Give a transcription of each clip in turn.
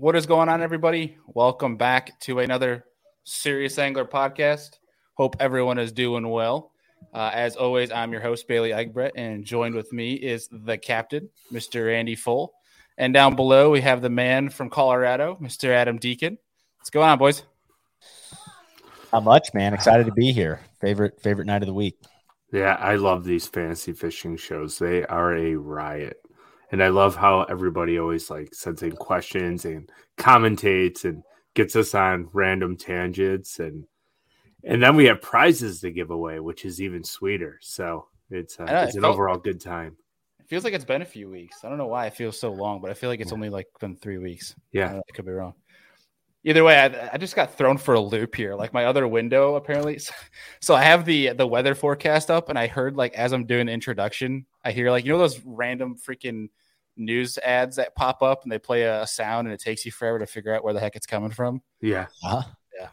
What is going on, everybody? Welcome back to another Serious Angler podcast. Hope everyone is doing well. Uh, as always, I'm your host, Bailey Egbrett, and joined with me is the captain, Mr. Andy Full. And down below, we have the man from Colorado, Mr. Adam Deacon. What's going on, boys? Not much, man. Excited to be here. Favorite favorite night of the week. Yeah, I love these fantasy fishing shows. They are a riot. And I love how everybody always like sends in questions and commentates and gets us on random tangents and and then we have prizes to give away, which is even sweeter. So it's uh, know, it's an felt, overall good time. It feels like it's been a few weeks. I don't know why it feels so long, but I feel like it's yeah. only like been three weeks. Yeah, I, I could be wrong either way, I, I, just got thrown for a loop here. Like my other window, apparently. So I have the the weather forecast up, and I heard like as I'm doing the introduction, I hear like you know those random freaking news ads that pop up and they play a sound and it takes you forever to figure out where the heck it's coming from. Yeah. Uh-huh. Yeah.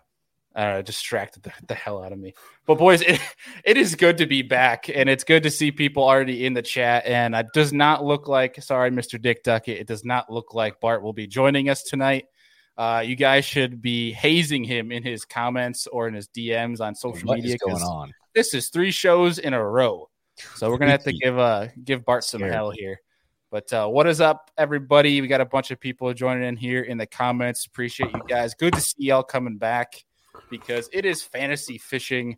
Uh, distracted the, the, hell out of me. But boys, it, it is good to be back, and it's good to see people already in the chat. And it does not look like, sorry, Mr. Dick Duckett, it does not look like Bart will be joining us tonight. Uh, you guys should be hazing him in his comments or in his DMs on social what media. What is going on? This is three shows in a row, so we're gonna have to give uh give Bart some hell here. But uh, what is up, everybody? We got a bunch of people joining in here in the comments. Appreciate you guys. Good to see y'all coming back because it is fantasy fishing.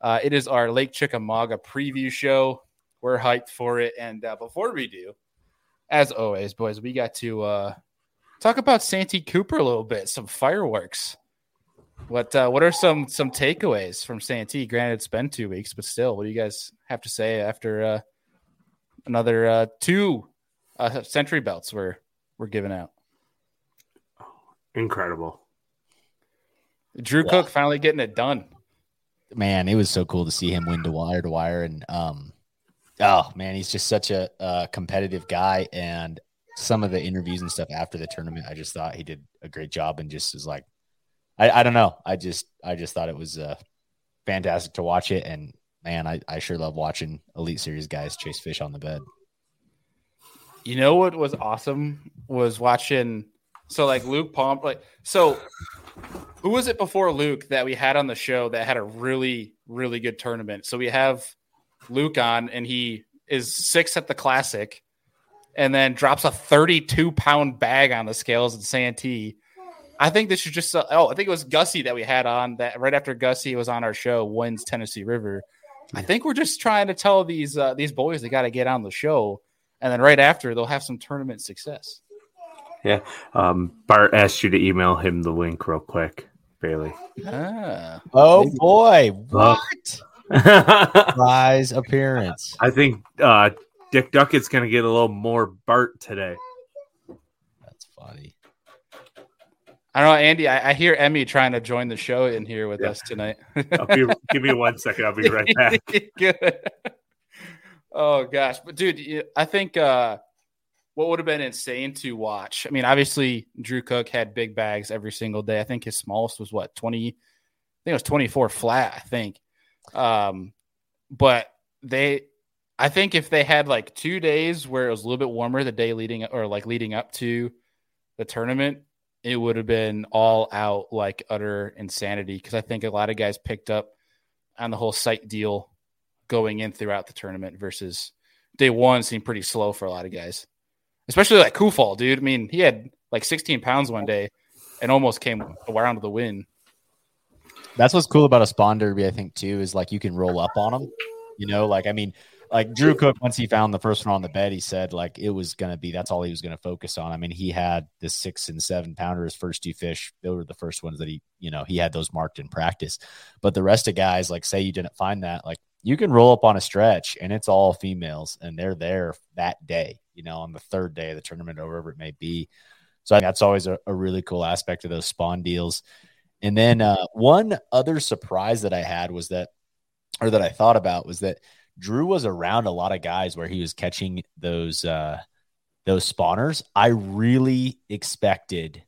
Uh, it is our Lake Chickamauga preview show. We're hyped for it. And uh, before we do, as always, boys, we got to uh, talk about Santee Cooper a little bit. Some fireworks. What uh, what are some some takeaways from Santee? Granted, it's been two weeks, but still, what do you guys have to say after uh, another two uh, century belts were were given out? Incredible. Drew yeah. Cook finally getting it done. Man, it was so cool to see him win to wire to wire, and um, oh man, he's just such a, a competitive guy, and some of the interviews and stuff after the tournament, I just thought he did a great job and just was like, I, I don't know. I just, I just thought it was uh, fantastic to watch it. And man, I, I sure love watching Elite Series guys chase fish on the bed. You know what was awesome was watching. So like Luke Pomp, like so. Who was it before Luke that we had on the show that had a really really good tournament? So we have Luke on, and he is six at the classic and then drops a 32 pound bag on the scales at Santee. I think this is just uh, oh, I think it was Gussie that we had on that right after Gussie was on our show, wins Tennessee River. I think we're just trying to tell these uh, these boys they got to get on the show, and then right after they'll have some tournament success. Yeah, um, Bart asked you to email him the link real quick, Bailey. Ah, oh maybe. boy, what? Surprise appearance. I think uh, Dick Duckett's going to get a little more Bart today. That's funny. I don't know, Andy. I, I, hear Emmy trying to join the show in here with yeah. us tonight. be, give me one second. I'll be right back. Good. Oh gosh, but dude, I think uh, what would have been insane to watch. I mean, obviously, Drew Cook had big bags every single day. I think his smallest was what twenty. I think it was twenty four flat. I think, um, but they I think if they had like two days where it was a little bit warmer the day leading or like leading up to the tournament, it would have been all out like utter insanity. Cause I think a lot of guys picked up on the whole site deal going in throughout the tournament versus day one seemed pretty slow for a lot of guys, especially like Kufal, dude. I mean, he had like 16 pounds one day and almost came around to the win. That's what's cool about a spawn derby, I think, too, is like you can roll up on them. You know, like I mean, like Drew Cook, once he found the first one on the bed, he said like it was to be that's all he was to focus on. I mean, he had the six and seven pounders first two fish. Those were the first ones that he, you know, he had those marked in practice. But the rest of guys, like say you didn't find that, like you can roll up on a stretch and it's all females and they're there that day, you know, on the third day of the tournament or wherever it may be. So that's always a, a really cool aspect of those spawn deals. And then uh, one other surprise that I had was that, or that I thought about was that Drew was around a lot of guys where he was catching those uh those spawners. I really expected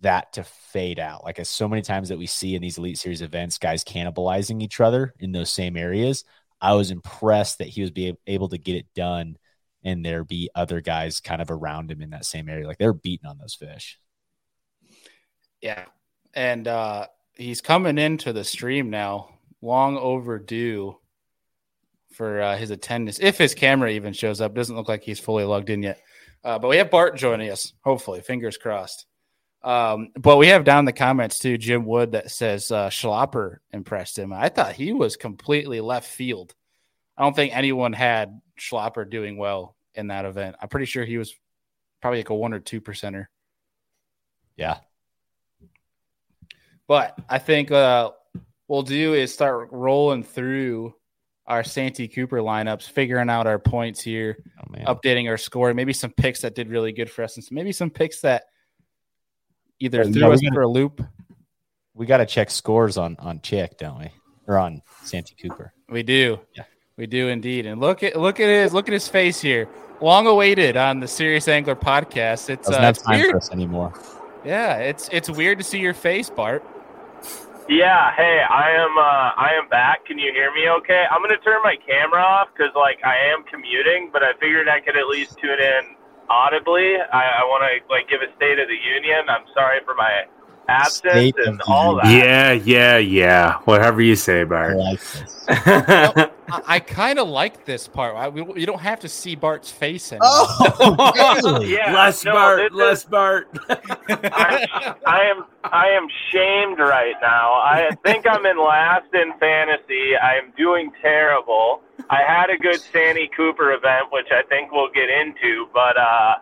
that to fade out. Like as so many times that we see in these elite series events, guys cannibalizing each other in those same areas. I was impressed that he was be able to get it done and there be other guys kind of around him in that same area. Like they're beating on those fish. Yeah. And uh he's coming into the stream now. Long overdue for uh, his attendance. If his camera even shows up, doesn't look like he's fully logged in yet. Uh, but we have Bart joining us. Hopefully, fingers crossed. Um, but we have down in the comments too Jim Wood that says uh, Schlapper impressed him. I thought he was completely left field. I don't think anyone had Schlapper doing well in that event. I'm pretty sure he was probably like a one or two percenter. Yeah. But I think uh, we'll do is start rolling through our Santee Cooper lineups, figuring out our points here, Oh, updating our score, maybe some picks that did really good for us, and maybe some picks that either Yeah, threw we're us gonna- for a loop. We got to check scores on on Chick, don't we? Or on Santee Cooper. We do, Yeah. we do indeed. And look at look at his look at his face here, long awaited on the Serious Angler podcast. It's Doesn't uh, have time weird. for us anymore. Yeah, it's it's weird to see your face, Bart. Yeah, hey, I am uh I am back. Can you hear me okay? I'm going to turn my camera off cuz like I am commuting, but I figured I could at least tune in audibly. I, I want to like give a state of the union. I'm sorry for my absence and all that. Yeah, yeah, yeah. Whatever you say, I Bart. like this. I, I kind of like this part. I, we, you don't have to see Bart's face anymore. Oh, really? Yeah, less no, Bart, this is- less Bart. I, I am I am shamed right now. I think I'm in last in fantasy. I am doing terrible. I had a good Santee Cooper event, which I think we'll get into, but uh,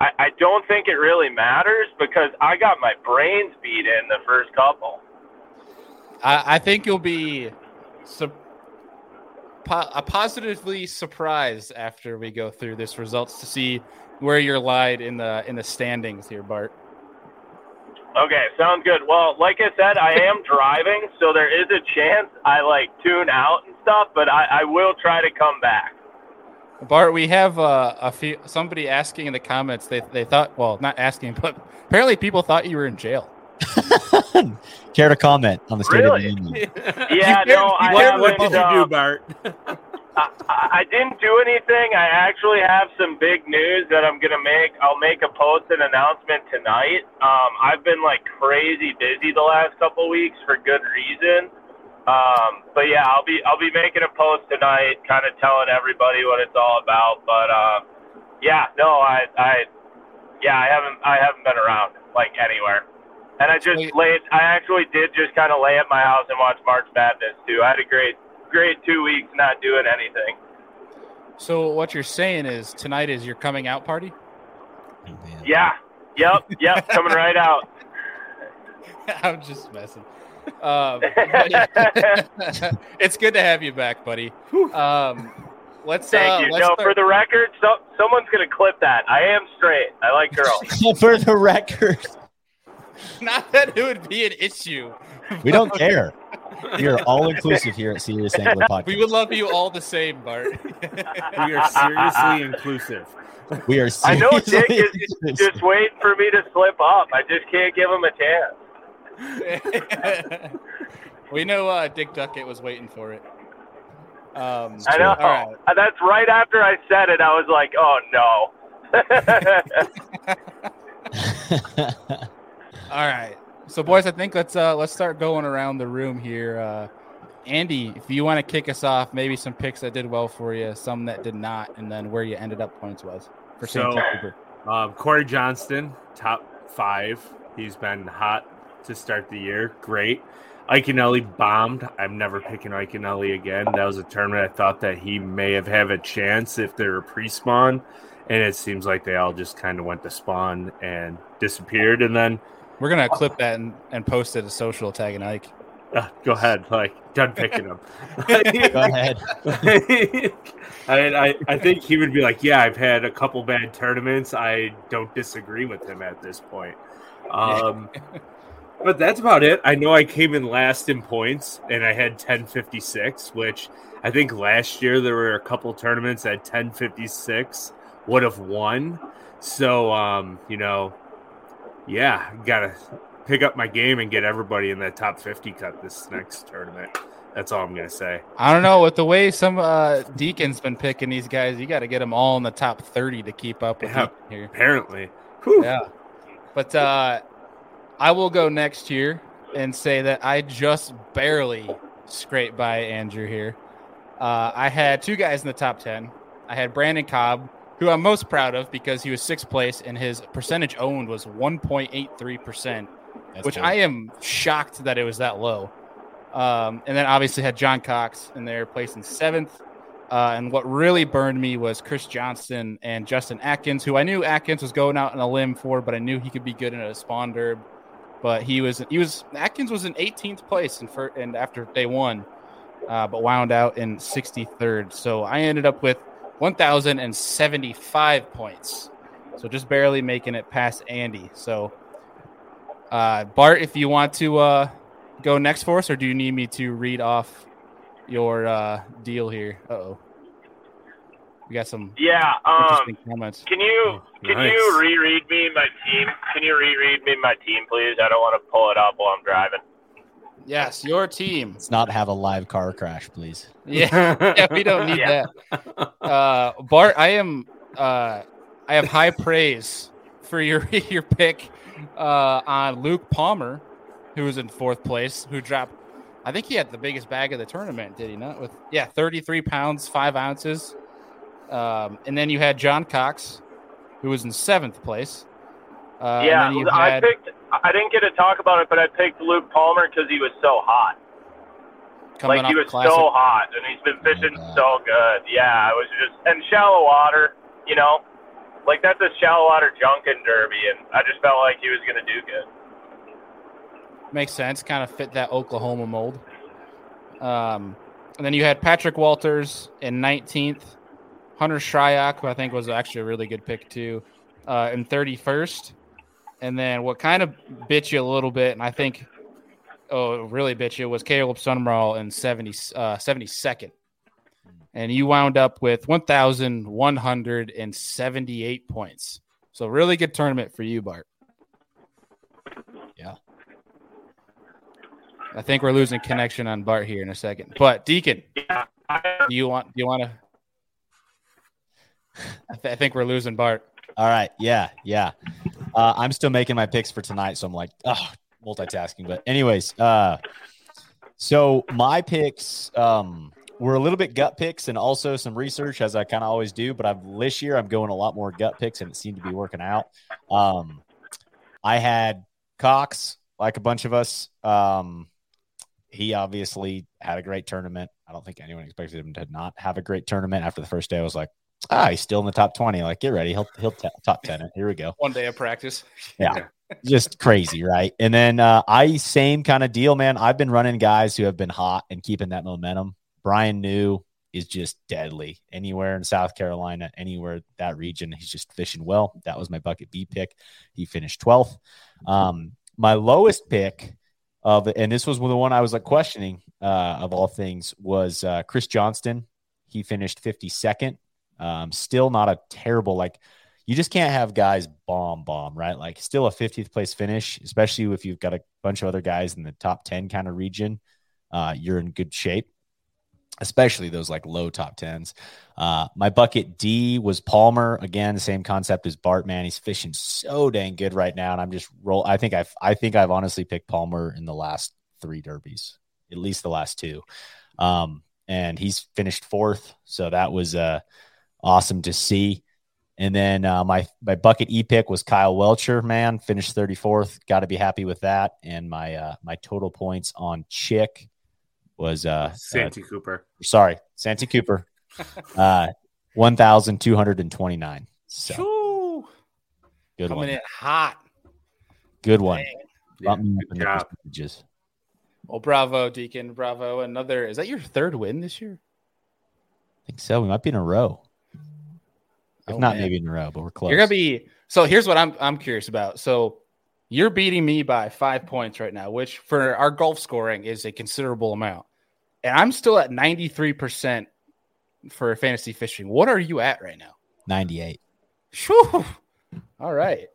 I, I don't think it really matters because I got my brains beat in the first couple. I, I think you'll be su- po- positively surprised after we go through this results to see where you're lied in the in the standings here, Bart. Okay, sounds good. Well, like I said, I am driving, so there is a chance I like tune out and stuff, but I, I will try to come back. Bart, we have uh, a few somebody asking in the comments. They they thought well, not asking, but apparently people thought you were in jail. Care to comment on the state Really? of the union? Yeah, You no, I you haven't. what did you do, Bart? I, I didn't do anything. I actually have some big news that I'm gonna make. I'll make a post and announcement tonight. Um, I've been like crazy busy the last couple weeks for good reason. Um, but yeah, I'll be I'll be making a post tonight, kind of telling everybody what it's all about. But uh, yeah, no, I I yeah, I haven't I haven't been around like anywhere. And I just laid. I actually did just kind of lay at my house and watch March Madness too. I had a great great two weeks not doing anything. So what you're saying is tonight is your coming out party? Oh. Yeah. Yep. Yep. coming right out. I'm just messing. Um, it's good to have you back, buddy. Um, let's Thank uh, you. let's No, start- for the record, so, someone's gonna clip that. I am straight. I like girls. For the record, not that it would be an issue. we don't care. We are all inclusive here at Serious Angler Podcast. We would love you all the same, Bart. We are seriously inclusive. We are I know Dick is just waiting for me to slip up. I just can't give him a chance. we know uh, Dick Duckett was waiting for it. Um, I know. All right. Uh, That's right after I said it. I was like, oh no. All right. So, boys, I think let's uh, let's start going around the room here. Uh, Andy, if you want to kick us off, maybe some picks that did well for you, some that did not, and then where you ended up points was for St. So- Um, Cory Johnston, top five. He's been hot to start the year. Great. Iaconelli bombed. I'm never picking Iaconelli again. That was a tournament I thought that he may have had a chance if they were pre-spawn, and it seems like they all just kind of went to spawn and disappeared. And then We're gonna clip that and, and post it as social tagging Ike. uh, go ahead, like done picking them. Go ahead. I, I I think he would be like, yeah, I've had a couple bad tournaments. I don't disagree with him at this point. Um, but that's about it. I know I came in last in points, and I had 1056, which I think last year there were a couple tournaments at 1056 would have won. So, um, you know, yeah, gotta pick up my game and get everybody in that top 50 cut this next tournament. That's all I'm gonna say. I don't know with the way some uh, Deacon's been picking these guys. You got to get them all in the top thirty to keep up with Yeah. Here. Apparently, Whew. Yeah, but uh, I will go next year and say that I just barely scraped by Andrew here. Uh, I had two guys in the top 10. I had Brandon Cobb, who I'm most proud of because he was sixth place and his percentage owned was 1.83%, That's which. I am shocked that it was that low. Um, and then obviously had John Cox in there placing seventh. Uh, and what really burned me was Chris Johnston and Justin Atkins, who I knew Atkins was going out on a limb for, but I knew he could be good in a spawn derb. But he was he was Atkins was in 18th place and for and after day one, uh, but wound out in 63rd. So I ended up with 1,075 points, so just barely making it past Andy. So uh, Bart, if you want to uh, go next for us, or do you need me to read off your uh, deal here? Oh. We got some Yeah. Um, comments. can you can Nice. you reread me my team? Can you reread me my team, please? I don't want to pull it up while I'm driving. Yes, your team. Let's not have a live car crash, please. Yeah, yeah we don't need Yeah. that. Uh, Bart, I am. Uh, I have high praise for your your pick uh, on Luke Palmer, who was in fourth place, who dropped. I think he had the biggest bag of the tournament, did he not? With yeah, thirty three pounds five ounces. Um, and then you had John Cox, who was in seventh place. Uh, and yeah, I had- picked. I didn't get to talk about it, but I picked Luke Palmer because he was so hot. coming like he was classic. so hot, and he's been fishing God. so good. Yeah, it was just and shallow water. You know, like that's a shallow water Junkin Derby, and I just felt like he was gonna do good. Makes sense. Kind of fit that Oklahoma mold. Um, and then you had Patrick Walters in 19th, Hunter Shryock, who I think was actually a really good pick too, uh, in 31st. And then what kind of bit you a little bit, and I think, oh, really bit you was Caleb Sumrall in 70, uh, 72nd. And you wound up with 1,178 points. So really good tournament for you, Bart. Yeah. I think we're losing connection on Bart here in a second. But Deacon, Yeah, I, do you want do you want to? I, th- I think we're losing Bart. All right. Yeah. Yeah. Uh, I'm still making my picks for tonight. So I'm like, oh, multitasking. But, anyways, uh, so my picks um, were a little bit gut picks and also some research, as I kind of always do. But I've, this year, I'm going a lot more gut picks and it seemed to be working out. Um, I had Cox, like a bunch of us. Um, he obviously had a great tournament. I don't think anyone expected him to not have a great tournament after the first day. I was like, ah, he's still in the top 20. Like, get ready. He'll, he'll t- top 10 it. Here we go. One day of practice. Yeah. Just crazy, right? And then uh, I, same kind of deal, man. I've been running guys who have been hot and keeping that momentum. Bryan New is just deadly anywhere in South Carolina, anywhere that region. He's just fishing well. That was my bucket B pick. He finished 12th. Um, my lowest pick of, and this was the one I was like questioning uh, of all things, was uh, Chris Johnston. He finished 52nd. Um, still not a terrible, like, you just can't have guys bomb bomb, right? Like still a 50th place finish, especially if you've got a bunch of other guys in the top 10 kind of region. Uh, you're in good shape, especially those like low top 10s. Uh, my bucket D was Palmer. Again, the same concept as Bart, man. He's fishing so dang good right now. And I'm just roll. I think I've, I think I've honestly picked Palmer in the last three derbies, at least the last two. Um, and he's finished fourth. So that was, uh, awesome to see. And then uh, my my bucket e pick was Kyle Welcher. Man, finished 34th. Got to be happy with that. And my uh, my total points on Chick was uh, Santee Cooper. uh sorry Santee Cooper, uh, 1,229. So Whew. good Coming one. in hot. Good one. Yeah, good job. Well, bravo, Deacon. Bravo. Another. Is that your third win this year? I think so. We might be in a row. If Oh, not, man. maybe in a row, but we're close. You're gonna be. So here's what I'm I'm curious about. So you're beating me by five points right now, which for our golf scoring is a considerable amount. And I'm still at 93% for fantasy fishing. What are you at right now? 98. Whew. All right.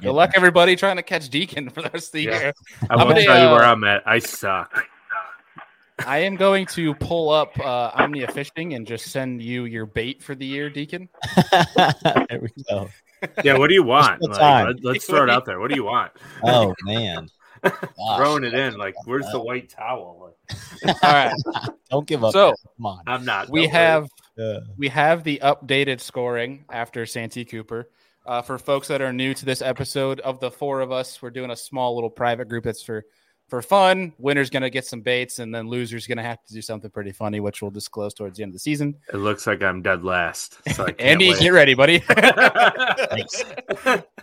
Good luck, everybody, trying to catch Deacon for the rest of the Yeah. year. I I'm will gonna, tell you uh, where I'm at. I suck. I am going to pull up uh, Omnia Fishing and just send you your bait for the year, Deacon. there we go. Yeah, what do you want? Like, let, let's throw it out there. What do you want? Oh man, Gosh. Throwing it in. Like, where's the white towel? Like, All right. Don't give up. So- come on. I'm not. we don't worry. have Yeah. we have the updated scoring after Santee Cooper. Uh, for folks that are new to this episode, of the four of us, we're doing a small little private group that's for for fun. Winner's gonna get some baits, and then loser's gonna have to do something pretty funny, which we'll disclose towards the end of the season. It looks like I'm dead last. So I can't Andy, wait. get ready, buddy. Thanks.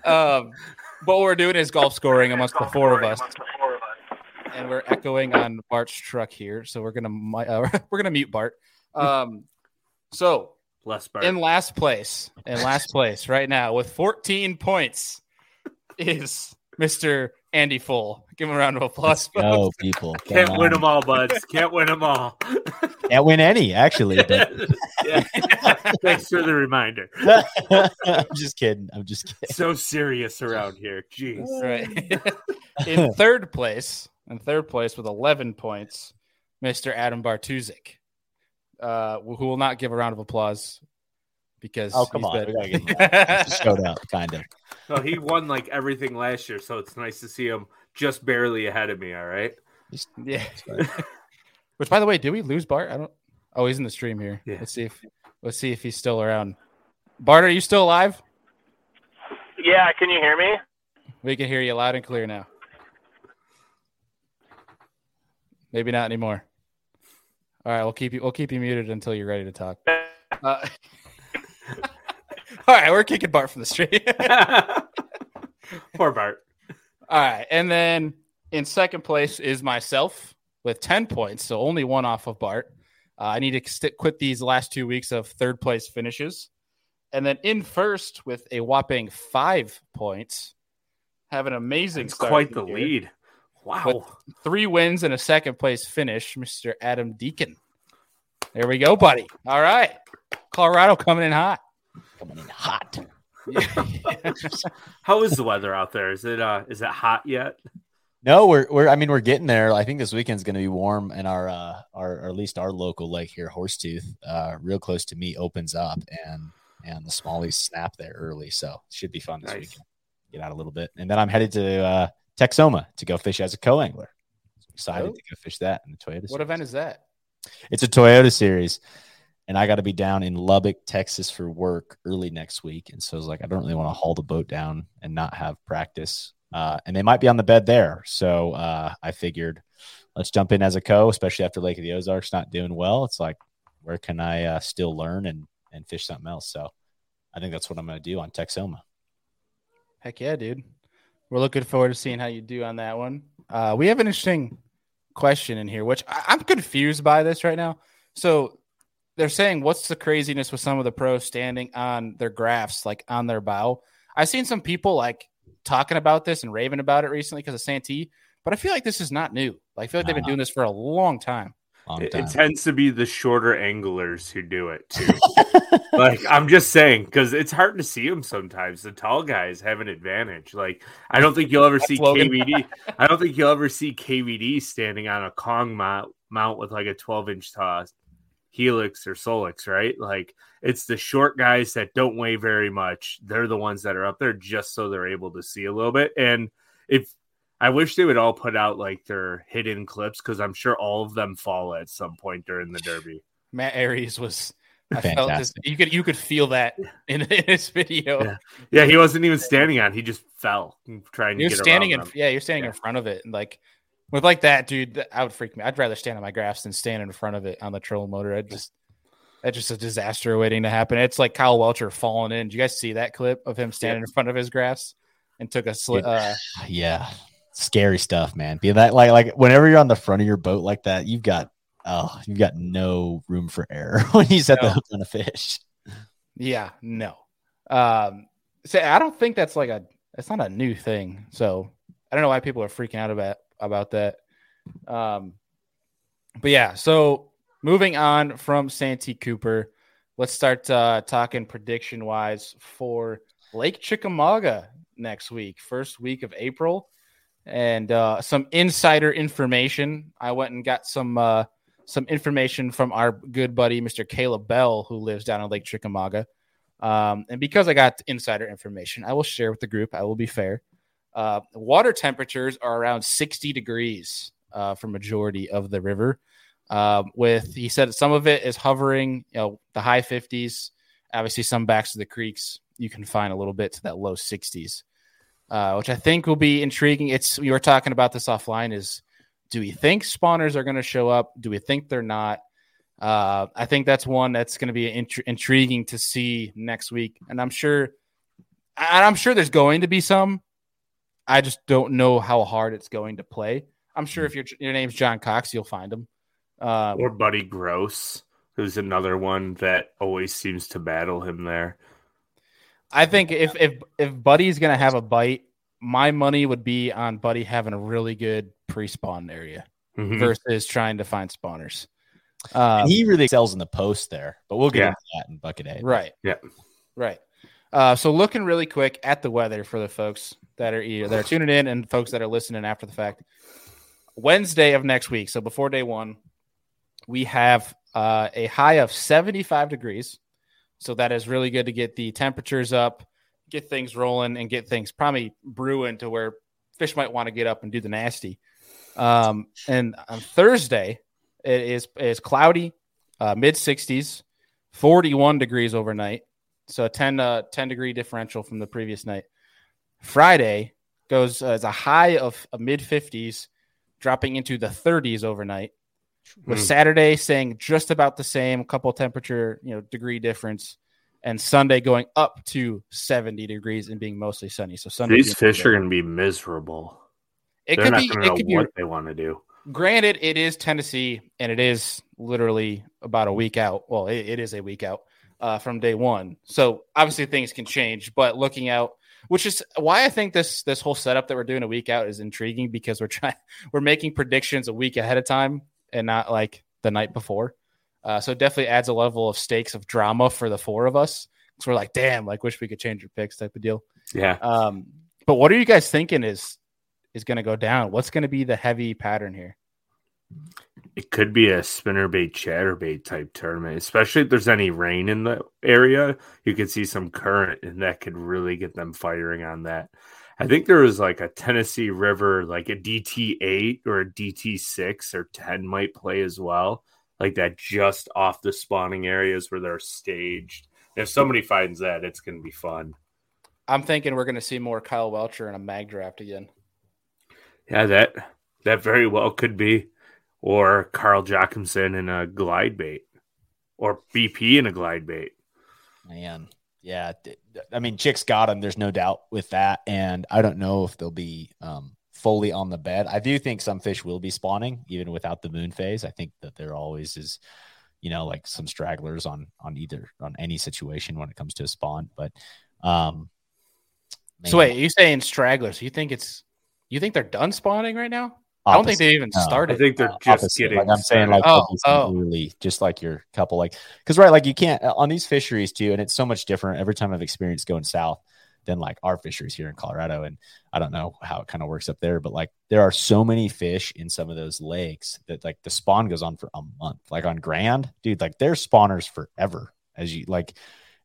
um, but what we're doing is golf scoring amongst the four of us, and we're echoing on Bart's truck here. So we're gonna mi- uh, we're gonna mute Bart. Um, so Less Bart. in last place, in last place right now with 14 points is Mr. Andy Full. Give him a round of applause. Go people. Can't win them all, buds. Can't win them all. Can't win any actually. But Yeah. Thanks for the reminder. I'm just kidding. I'm just kidding. So serious around here. Jeez. right. in third place, in third place with 11 points, Mr. Adam Bartuzik, uh, who will not give a round of applause because Oh, come he's on. been- We gotta Just showed up, kind of. So he won like everything last year, so it's nice to see him just barely ahead of me. All right. yeah. Which, by the way, did we lose Bart? I don't. Oh, he's in the stream here. Yeah. Let's see if let's see if he's still around. Bart, are you still alive? Yeah, can you hear me? We can hear you loud and clear now. Maybe not anymore. All right, we'll keep you. We'll keep you muted until you're ready to talk. Uh, all right, we're kicking Bart from the street. Poor Bart. all right, and then in second place is myself with ten points, so only one off of Bart. Uh, I need to st- quit these last two weeks of third place finishes, and then in first with a whopping five points. Have an amazing It's start quite to the year. lead. Wow. three wins and a second place finish, Mr. Adam Deacon. There we go, buddy. All right. Colorado coming in hot. Coming in hot. How is the weather out there? Is it uh is it hot yet? No, we're we're I mean we're getting there. I think this weekend's gonna be warm and our uh our or at least our local lake here, Horsetooth, uh real close to me opens up and and the smallies snap there early. So should be fun this Nice. weekend. Get out a little bit. And then I'm headed to uh Texoma to go fish as a co-angler. Excited Oh. to go fish that in the Toyota. What series. event is that? It's a Toyota series, and I got to be down in Lubbock, Texas for work early next week. And so I was like, I don't really want to haul the boat down and not have practice. Uh, and they might be on the bed there. So uh, I figured let's jump in as a co, especially after Lake of the Ozarks not doing well. It's like, where can I uh, still learn and, and fish something else? So I think that's what I'm going to do on Texoma. Heck yeah, dude. We're looking forward to seeing how you do on that one. Uh, we have an interesting question in here, which I- I'm confused by this right now. So they're saying, what's the craziness with some of the pros standing on their graphs, like on their bow? I've seen some people like talking about this and raving about it recently because of Santee, but I feel like this is not new. Like, I feel like they've been Uh-huh. doing this for a long time. Long It, it tends to be the shorter anglers who do it too. like I'm just saying, because it's hard to see them sometimes. The tall guys have an advantage. Like I don't think you'll ever see KVD. I don't think you'll ever see KVD standing on a Kong mount, mount with like a 12 inch toss helix or solix, right? Like it's the short guys that don't weigh very much. They're the ones that are up there just so they're able to see a little bit. And if I wish they would all put out like their hidden clips because I'm sure all of them fall at some point during the derby. Matt Arey's was. I felt this, Fantastic. you could you could feel that in, in his video. Yeah. Yeah, he wasn't even standing on; he just fell trying to You're get standing in, around them. yeah, you're standing in front of it, and like with like that, dude, I would freak me. I'd rather stand on my graphs than stand in front of it on the troll motor. I just that's just a disaster waiting to happen. It's like Kyle Welcher falling in. Did you guys see that clip of him standing in front of his graphs and took a slip? Uh, yeah. Scary stuff, man. Be that like like whenever you're on the front of your boat like that, you've got oh, you've got no room for error when you set the hook on a fish. Yeah, no. Um, so I don't think that's like a it's not a new thing. So I don't know why people are freaking out about about that. Um, but yeah, so moving on from Santee Cooper, let's start uh, talking prediction wise for Lake Chickamauga next week, first week of April, and uh, some insider information. I went and got some uh, some information from our good buddy Mr. Caleb Bell, who lives down in Lake Chickamauga. Um, and because I got insider information, I will share with the group. I will be fair. Uh, water temperatures are around 60 degrees uh, for majority of the river. Um, with he said some of it is hovering, you know, the high 50s. Obviously, some backs to the creeks you can find a little bit to that low 60s, uh, which I think will be intriguing. It's we were talking about this offline. Is do we think spawners are going to show up? Do we think they're not? Uh, I think that's one that's going to be int- intriguing to see next week, and I'm sure, and I'm sure there's going to be some. I just don't know how hard it's going to play. I'm sure if your your name's John Cox, you'll find him. Um, or Buddy Gross, who's another one that always seems to battle him there. I think if if if Buddy's gonna have a bite, my money would be on Buddy having a really good pre-spawn area Mhm. versus trying to find spawners. Um, he really excels in the post there, but we'll get Yeah. into that in bucket A. right. Yeah. Right. Uh, so looking really quick at the weather for the folks that are that are tuning in and folks that are listening after the fact. Wednesday of next week, so before day one, we have uh, a high of 75 degrees. So that is really good to get the temperatures up, get things rolling, and get things probably brewing to where fish might want to get up and do the nasty. Um, and on Thursday, it is is cloudy, uh, mid 60s, 41 degrees overnight. So a 10, uh, 10 degree differential from the previous night. Friday goes uh, as a high of a mid 50s, dropping into the 30s overnight. With Hmm. Saturday saying just about the same, couple temperature, you know, degree difference, and Sunday going up to 70 degrees and being mostly sunny. So Sunday, These fish are going to be miserable. It They're could not be. It know could be. what they want to do. Granted, it is Tennessee, and it is literally about a week out. Well, it, it is a week out uh, from day one. So obviously things can change. But looking out, which is why I think this this whole setup that we're doing a week out is intriguing because we're trying we're making predictions a week ahead of time and not like the night before. Uh, so it definitely adds a level of stakes of drama for the four of us. So we're like, damn, like wish we could change your picks type of deal. Yeah. Um, but what are you guys thinking is is going to go down? What's going to be the heavy pattern here? It could be a spinnerbait chatterbait type tournament, especially if there's any rain in the area. You could see some current, and that could really get them firing on that. I think there was like a Tennessee River, like a DT eight or a DT six or ten might play as well, like that just off the spawning areas where they're staged. If somebody finds that, it's going to be fun. I'm thinking we're going to see more Kyle Welcher in a mag draft again. Yeah, that that very well could be, or Carl Jocumsen in a glide bait, or BP in a glide bait. Man, yeah. th- th- I mean, Chicks got him. There's no doubt with that. And I don't know if they'll be um, fully on the bed. I do think some fish will be spawning even without the moon phase. I think that there always is, you know, like some stragglers on on either on any situation when it comes to a spawn. But um, So wait, you saying stragglers? You think it's you think they're done spawning right now? I don't think they even No. I think they're Uh, just opposite. getting. Like I'm saying, like Oh, there'll be some oh. early, just like your couple, like because right, like you can't uh, on these fisheries too, and it's so much different every time I've experienced going south than like our fisheries here in Colorado, and I don't know how it kind of works up there, but like there are so many fish in some of those lakes that like the spawn goes on for a month. Like on Grand, dude, like they're spawners forever. As you like,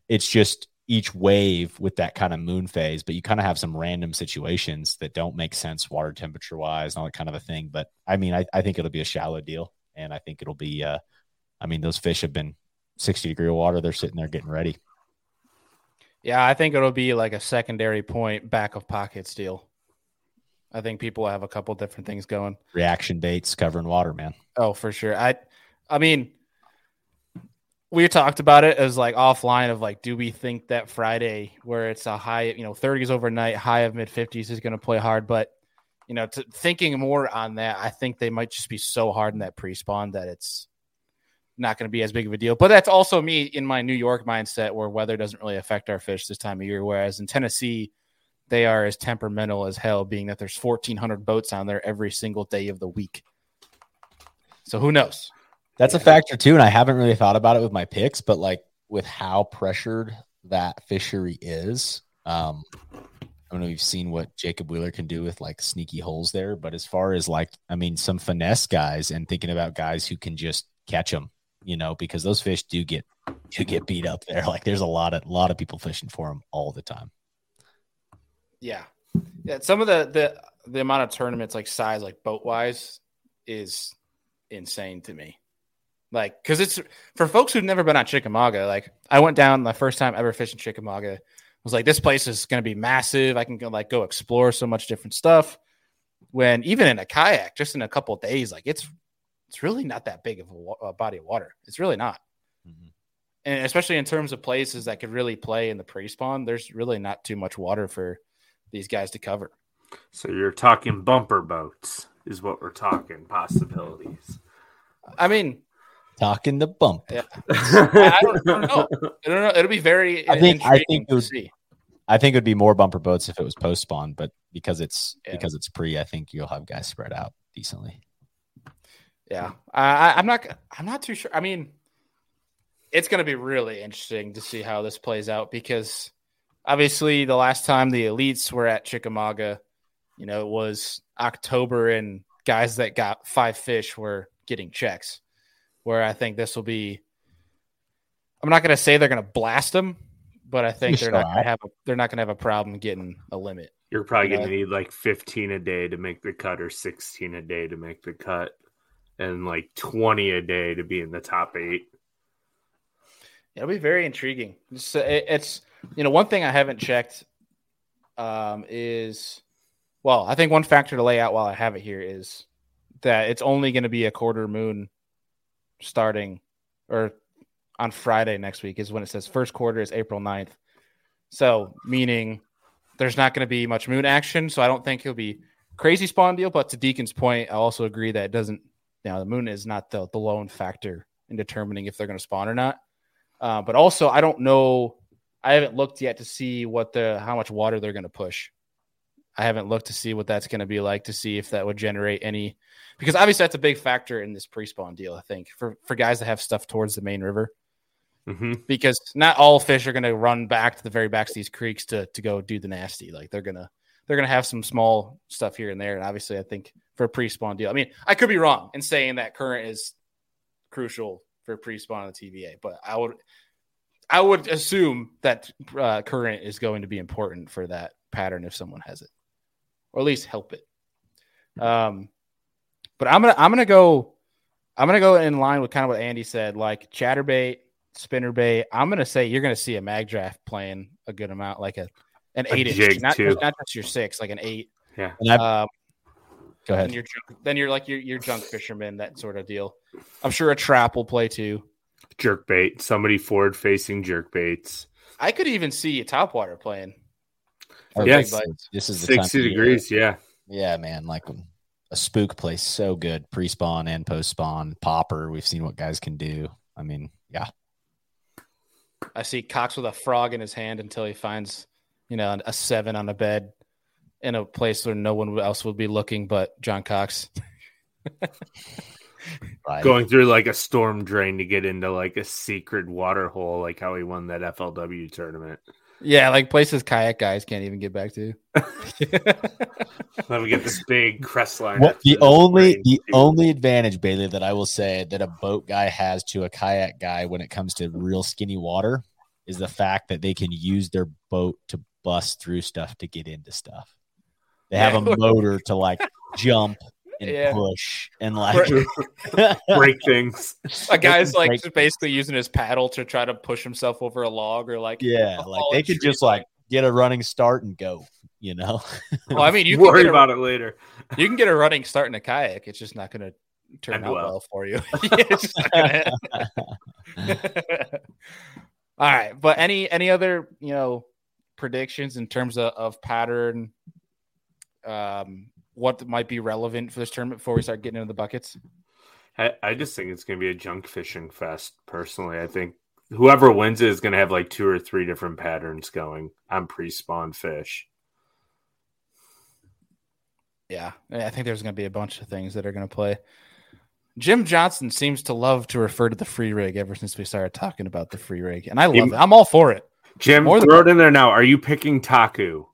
it's just each wave with that kind of moon phase, but you kind of have some random situations that don't make sense water temperature wise and all that kind of a thing. But I mean, I, I think it'll be a shallow deal. And I think it'll be, uh, I mean, those fish have been 60 degree water. They're sitting there getting ready. yeah, I think it'll be like a secondary point back of pockets deal. I think people have a couple different things going. Reaction baits covering water, man. Oh, for sure. I I mean we talked about it as like offline of like do we think that Friday where it's a high, you know, 30s overnight, high of mid 50s is going to play hard, but you know, to, thinking more on that, I think they might just be so hard in that pre-spawn that it's not going to be as big of a deal. But that's also me in my New York mindset where weather doesn't really affect our fish this time of year whereas in Tennessee they are as temperamental as hell being that there's 1400 boats on there every single day of the week. So who knows? That's a factor too. And I haven't really thought about it with my picks, but like with how pressured that fishery is, um, I don't know if you've seen what Jacob Wheeler can do with like sneaky holes there, but as far as like, I mean, some finesse guys and thinking about guys who can just catch them, you know, because those fish do get you get beat up there. Like there's a lot of lot of people fishing for them all the time. Yeah, yeah. Some of the the the amount of tournaments like size like boat wise is insane to me. Like, because it's for folks who've never been on Chickamauga. Like, I went down my first time ever fishing Chickamauga. I was like, this place is going to be massive. I can go like go explore so much different stuff. When even in a kayak, just in a couple days, like it's it's really not that big of a, a body of water. It's really not. Mm-hmm. And especially in terms of places that could really play in the pre spawn, there's really not too much water for these guys to cover. So you're talking bumper boats, is what we're talking possibilities. I mean, talking the bump. Yeah. I, don't, I, don't, know. I don't know. It'll be very. I think. I think it would, see. I think it would be more bumper boats if it was post spawn, but because it's yeah. because it's pre, I think you'll have guys spread out decently. Yeah, I, I'm not. I'm not too sure. I mean, it's going to be really interesting to see how this plays out because obviously the last time the elites were at Chickamauga, you know, it was October and guys that got five fish were getting checks. Where I think this will be, I'm not going to say they're going to blast them, but I think they're not going to have a, they're not going to have a problem getting a limit. You're probably going to need like 15 a day to make the cut, or 16 a day to make the cut, and like 20 a day to be in the top eight. It'll be very intriguing. It's, it's you know one thing I haven't checked um, is well, I think one factor to lay out while I have it here is that it's only going to be a quarter moon starting or on Friday next week is when it says first quarter is April 9th. So, meaning there's not going to be much moon action. So, I don't think it'll be crazy spawn deal. But to Deacon's point, I also agree that it doesn't, you know, the moon is not the, the lone factor in determining if they're going to spawn or not. Uh, but also, I don't know. I haven't looked yet to see what the how much water they're going to push. I haven't looked to see what that's going to be like to see if that would generate any because obviously that's a big factor in this pre-spawn deal. I think for for guys that have stuff towards the main river, mm-hmm. because not all fish are going to run back to the very backs of these creeks to to go do the nasty. Like they're gonna they're gonna have some small stuff here and there. And obviously, I think for a pre-spawn deal, I mean, I could be wrong in saying that current is crucial for pre-spawn on the TVA, but I would I would assume that uh, current is going to be important for that pattern if someone has it, or at least help it. Um, but I'm gonna I'm gonna go I'm gonna go in line with kind of what Andy said, like chatterbait, spinnerbait. I'm gonna say you're gonna see a mag draft playing a good amount, like a an eight inch, not, not just your six, like an eight. Yeah. Um, go ahead. Then you're then you're like your your junk fisherman, that sort of deal. I'm sure a trap will play too. Jerk bait, somebody forward facing jerk baits. I could even see a topwater playing. Yes, this is sixty degrees. Yeah, yeah, man. Like a spook place so good. Pre-spawn and post-spawn popper we've seen what guys can do. I mean yeah. I see cox with a frog in his hand until he finds you know a seven on a bed in a place where no one else would be looking but john cox. Right. going through like a storm drain to get into like a secret water hole like how he won that flw tournament yeah, like places kayak guys can't even get back to. Let me get this big crest line. Well, the only the only advantage, Bailey, that I will say that a boat guy has to a kayak guy when it comes to real skinny water is the fact that they can use their boat to bust through stuff to get into stuff. They have a motor to like jump and yeah. push and like break things. A guy's like just basically using his paddle to try to push himself over a log or like yeah, like they could just like get a running start and go. You know. well, I mean, you worry a, about it later. You can get a running start in a kayak. It's just not going to turn out well. well. for you. All right, but any any other you know predictions in terms of, of pattern um what might be relevant for this tournament before we start getting into the buckets? I, I just think it's going to be a junk fishing fest. Personally, I think whoever wins it is going to have like two or three different patterns going on pre-spawn fish. Yeah, I think there's going to be a bunch of things that are going to play. Jim Johnson seems to love to refer to the free rig ever since we started talking about the free rig, and I love it. I'm all for it. Jim, More throw it in there now. Are you picking Taku?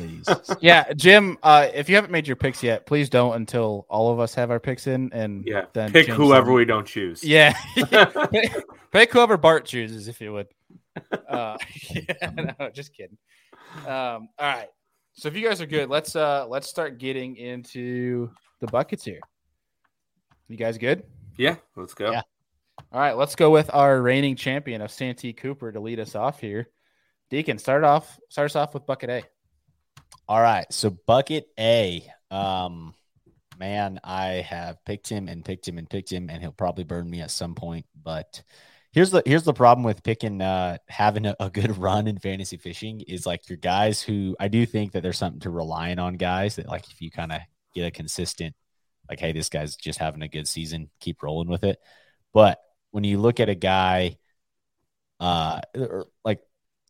Please. Yeah, Jim. Uh, if you haven't made your picks yet, please don't until all of us have our picks in, and Yeah, then pick whoever them. we don't choose. Yeah, pick whoever Bart chooses, if you would. Uh, yeah, no, just kidding. Um, all right. So if you guys are good, let's uh let's start getting into the buckets here. You guys good? yeah. Let's go. Yeah. All right, let's go with our reigning champion of Santee Cooper to lead us off here. Deacon, start off start us off with bucket A. All right. So bucket A. Um man, I have picked him and picked him and picked him, and he'll probably burn me at some point. But here's the here's the problem with picking uh having a, a good run in fantasy fishing is like your guys who I do think that there's something to relying on guys that like if you kind of get a consistent like, hey, this guy's just having a good season, keep rolling with it. But when you look at a guy uh like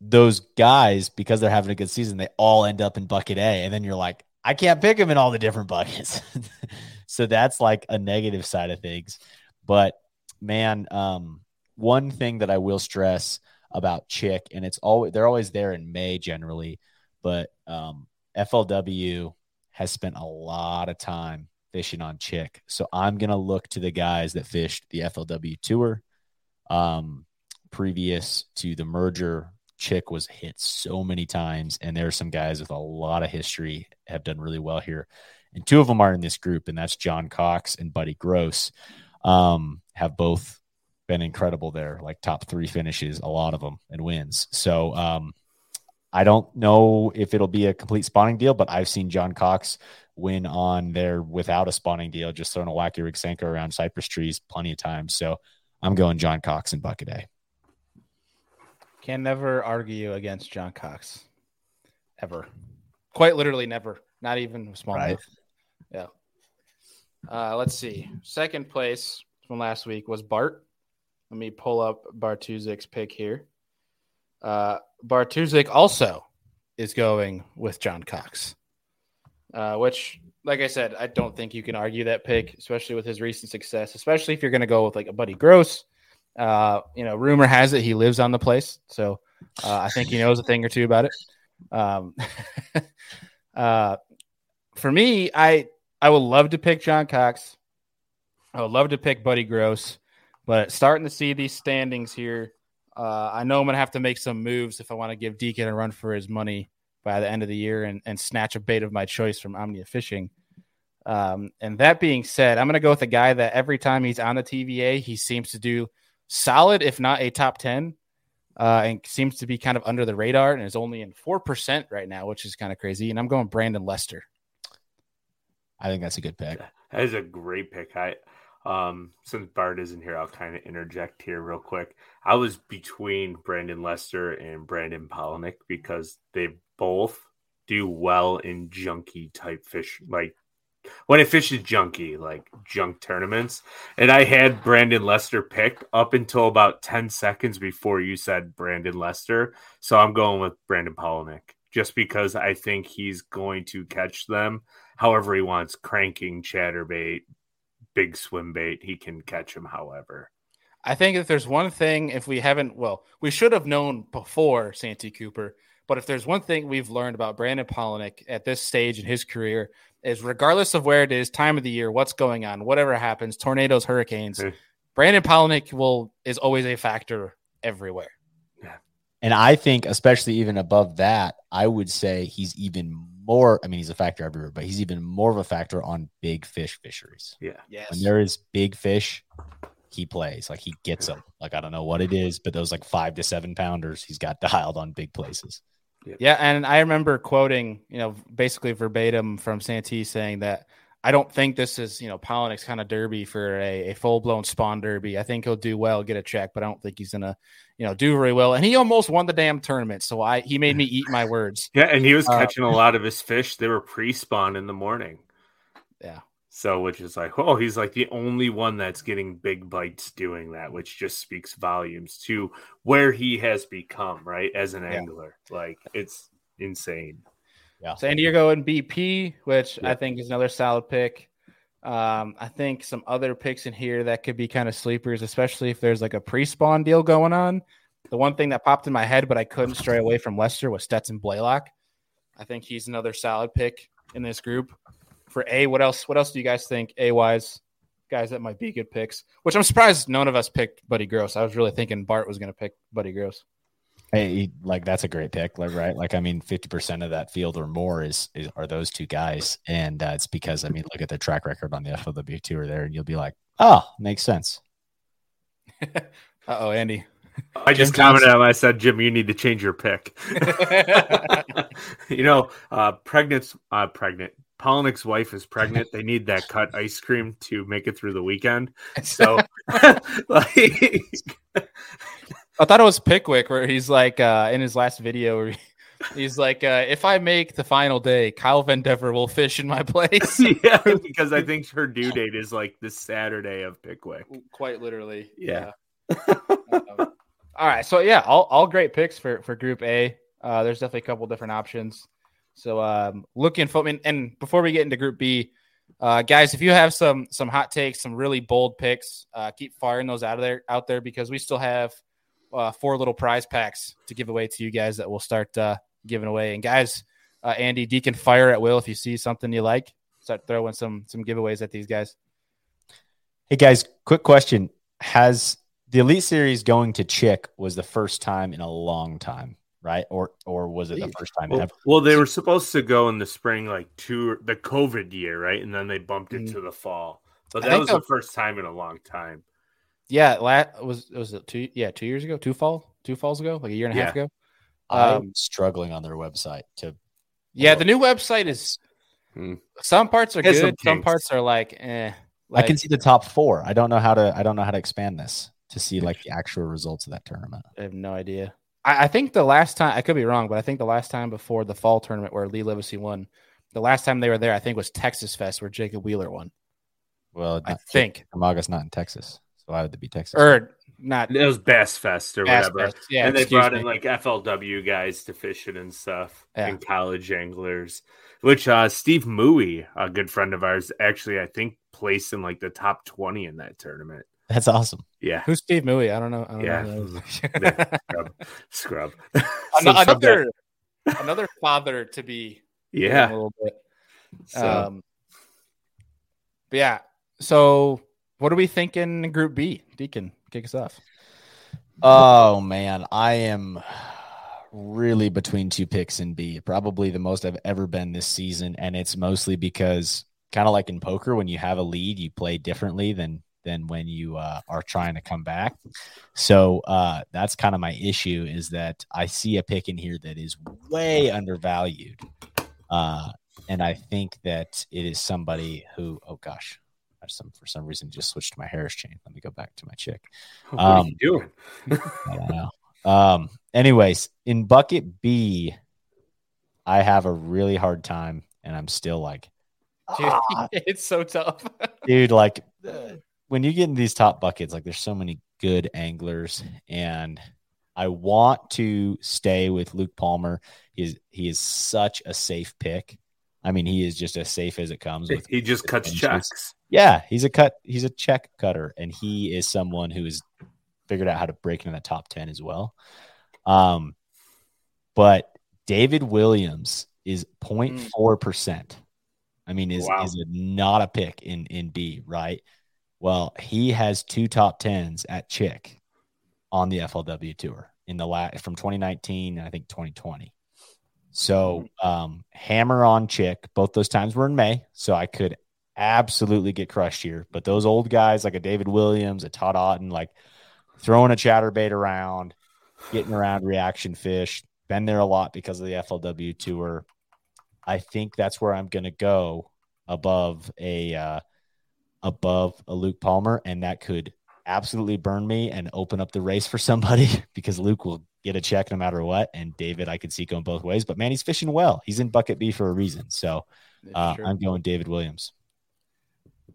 those guys, because they're having a good season, they all end up in bucket A. And then you're like, I can't pick them in all the different buckets. so that's like a negative side of things. But man, um, one thing that I will stress about Chick, and it's always they're always there in May generally, but um, FLW has spent a lot of time fishing on Chick. So I'm gonna look to the guys that fished the FLW tour. Um, previous to the merger, Chick was hit so many times, and there are some guys with a lot of history have done really well here. And two of them are in this group, and that's John Cox and Buddy Gross. Um, have both been incredible there, like top three finishes, a lot of them, and wins. So um, I don't know if it'll be a complete spawning deal, but I've seen John Cox win on there without a spawning deal, just throwing a wacky rig Senko around cypress trees plenty of times. So I'm going John Cox and Bucket A. Can never argue against John Cox. Ever. Quite literally never. Not even a small Right. Yeah. Uh, let's see. Second place from last week was Bart. Let me pull up Bartuzik's pick here. Uh, Bartuzik also is going with John Cox, uh, which, like I said, I don't think you can argue that pick, especially with his recent success, especially if you're going to go with like a Buddy Gross. Uh, you know, rumor has it he lives on the place, so uh, I think he knows a thing or two about it. Um, uh, for me, I I would love to pick John Cox. I would love to pick Buddy Gross, but starting to see these standings here, uh, I know I'm gonna have to make some moves if I want to give Deacon a run for his money by the end of the year and, and snatch a bait of my choice from Omnia Fishing. Um, and that being said, I'm gonna go with a guy that every time he's on the TVA, he seems to do solid, if not a top 10, uh, and seems to be kind of under the radar and is only in 4% right now, which is kind of crazy. And I'm going Brandon Lester. I think that's a good pick. That is a great pick. I um since Bart isn't here, I'll kind of interject here real quick. I was between Brandon Lester and Brandon Palaniuk because they both do well in junky type fish like when I fish is junky, like junk tournaments. And I had Brandon Lester picked up until about 10 seconds before you said Brandon Lester. So I'm going with Brandon Palaniuk just because I think he's going to catch them however he wants, cranking, chatterbait, big swim bait. He can catch them however. I think if there's one thing, if we haven't, well, we should have known before Santee Cooper, but if there's one thing we've learned about Brandon Palaniuk at this stage in his career, is regardless of where it is, time of the year, what's going on, whatever happens, tornadoes, hurricanes, Hmm. Brandon Palaniuk will is always a factor everywhere. Yeah. And I think, especially even above that, I would say he's even more. I mean, he's a factor everywhere, but he's even more of a factor on big fish fisheries. Yeah. Yes. When there is big fish, he plays like he gets them. Like I don't know what it is, but those like five to seven pounders, he's got dialed on big places. Yeah, and I remember quoting, you know, basically verbatim from Santee saying that I don't think this is, you know, Palaniuk's kind of derby for a, a full blown spawn derby. I think he'll do well, get a check, but I don't think he's gonna, you know, do very well. And he almost won the damn tournament, so I he made me eat my words. Yeah. And he was Uh, catching a lot of his fish. They were pre spawn in the morning. Yeah. So, which is like, oh, he's like the only one that's getting big bites doing that, which just speaks volumes to where he has become, right? As an Yeah. angler. Like, it's insane. San Diego and BP, which I think is another solid pick. Um, I think some other picks in here that could be kind of sleepers, especially if there's like a pre-spawn deal going on. The one thing that popped in my head, but I couldn't stray away from Lester was Stetson Blaylock. I think he's another solid pick in this group. For A, what else? What else do you guys think? A wise guys that might be good picks. Which I'm surprised none of us picked Buddy Gross. I was really thinking Bart was going to pick Buddy Gross. Hey, like that's a great pick, like right? Like I mean, fifty percent of that field or more is, is are those two guys, and uh, it's because I mean, look at the track record on the FLW tour there, and you'll be like, oh, makes sense. uh oh, Andy. I just Jim commented on. I said, Jim, you need to change your pick. you know, uh, pregnant, uh, pregnant. Palaniuk's wife is pregnant. They need that cut ice cream to make it through the weekend. So, like, I thought it was Pickwick where he's like uh, in his last video where he's like, uh, if I make the final day, Kyle Vandever will fish in my place. yeah, because I think her due date is like this Saturday of Pickwick. Quite literally. Yeah. Um, all right. So yeah, all, all great picks for, for group A. Uh, there's definitely a couple different options. So um, looking for and, and before we get into group B, uh, guys, if you have some some hot takes, some really bold picks, uh, keep firing those out of there out there because we still have uh, four little prize packs to give away to you guys that we'll start uh, giving away. And guys, uh, Andy Deacon, fire at will if you see something you like. Start throwing some some giveaways at these guys. Hey guys, quick question: Has the Elite Series going to Chick was the first time in a long time, right? Or or was it the first time Well, ever? well, they were supposed to go in the spring, like two the COVID year, right? And then they bumped it Mhm. to the fall. So that was the- the first time in a long time. Yeah, last was was it two? Yeah, two years ago, two fall, two falls ago, like a year and a half Yeah. ago. I'm Um, struggling on their website to. Yeah, the new website is Hmm. some parts are Has some good, some parts are like eh. I can see the top four. I don't know how to. I don't know how to expand this to see like the actual results of that tournament. I have no idea. I, I think the last time I could be wrong, but I think the last time before the fall tournament where Lee Livesey won, the last time they were there, I think was Texas Fest where Jacob Wheeler won. Well, I not- think, Amaga's not in Texas, so why would it be Texas? or not. It was Bass Fest or Bass whatever. Fest. Yeah, and they brought me. in like FLW guys to fish it and stuff, Yeah. and college anglers. Which uh, Steve Mooey, a good friend of ours, actually I think placed in like the top twenty in that tournament. That's awesome. Yeah, Who's Steve Mooey? I don't know. I don't Yeah. know Yeah. scrub, scrub. Ano- Some- some another another father to be Yeah. a yeah. little bit. So, Um, but yeah. So, what are we thinking in Group B? Deacon, kick us off. Oh man, I am really between two picks in B. Probably the most I've ever been this season, and it's mostly because kind of like in poker, when you have a lead, you play differently than than when you uh, are trying to come back. So uh, that's kind of my issue is that I see a pick in here that is way undervalued, uh, and I think that it is somebody who. Oh gosh. I Some for some reason just switched my Harris chain. Let me go back to my chick. what are um, you doing? I don't know. Um, anyways, in bucket B, I have a really hard time, and I'm still like, Dude, "Ah." it's so tough. dude, like uh, when you get in these top buckets, like there's so many good anglers, and I want to stay with Luke Palmer. He is he is such a safe pick. I mean, he is just as safe as it comes. With He just cuts checks. yeah, he's a cut. He's a check cutter, and he is someone who has figured out how to break into the top ten as well. Um, but David Williams is 0.4 percent. I mean, is Wow. is a, not a pick in in B, right? Well, he has two top tens at Chick on the FLW tour in the last from 2019 and I think 2020. So um, hammer on Chick. Both those times were in May, so I could absolutely get crushed here. But those old guys like a David Williams, a Todd Otten, like throwing a chatterbait around, getting around reaction fish, been there a lot because of the FLW tour. I think that's where I'm going to go above a uh, above a Luke Palmer, and that could absolutely burn me and open up the race for somebody because Luke will get a check no matter what, and David I could see going both ways. But man, he's fishing well. He's in bucket B for a reason. So uh, Sure. I'm going David Williams.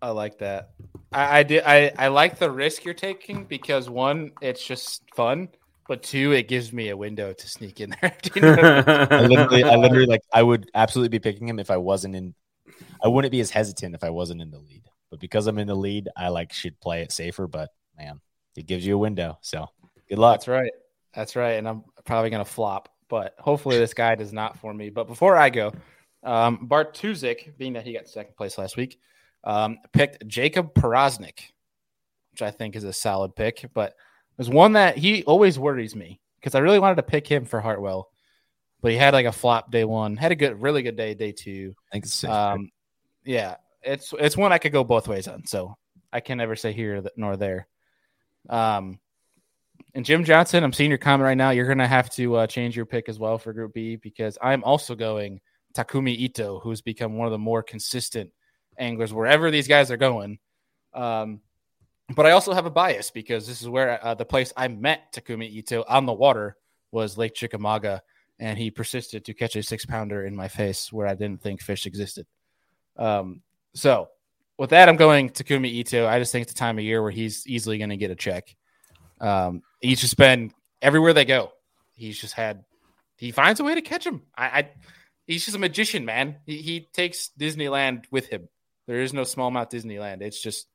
I like that. I, I did. I, I like the risk you're taking because one, it's just fun, but two, it gives me a window to sneak in there. You know I mean? I literally, I literally like I would absolutely be picking him if I wasn't in. I wouldn't be as hesitant if I wasn't in the lead, but because I'm in the lead, I like should play it safer. But man, it gives you a window. So good luck. That's right. That's right. And I'm probably gonna flop but hopefully this guy does not for me. But before I go, um, Bart Tuzik, being that he got second place last week, um, picked Jacob Powroznik, which I think is a solid pick. But there's one that he always worries me because I really wanted to pick him for Hartwell, but he had like a flop day one, had a good, really good day day two. I think it's Um, yeah, it's it's one I could go both ways on, so I can never say here nor there. Um, and Jim Johnson, I'm seeing your comment right now. You're gonna have to uh, change your pick as well for Group B because I'm also going Takumi Ito, who's become one of the more consistent anglers wherever these guys are going. Um, but I also have a bias because this is where uh, the place I met Takumi Ito on the water was Lake Chickamauga, and he persisted to catch a six pounder in my face where I didn't think fish existed. Um, so with that, I'm going Takumi Ito. I just think it's the time of year where he's easily going to get a check. Um, he's just been everywhere they go. He's just had he finds a way to catch him. I, I he's just a magician, man. He, he takes Disneyland with him. There is no smallmouth Disneyland. It's just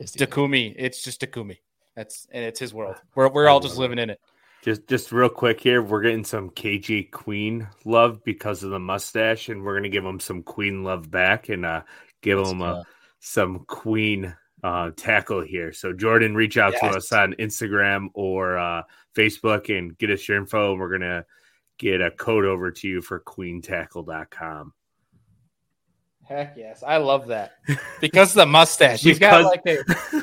Takumi. It's just Takumi. That's and it's his world. We're we're all just living in it. Just just real quick here, we're getting some KJ Queen love because of the mustache, and we're gonna give him some Queen love back and uh give Let's him a, some Queen uh tackle here. So Jordan, reach out to us on Instagram or uh Facebook and get us your info. And we're gonna get a code over to you for queentackle.com. Heck yes, I love that because of the mustache. He's got like a,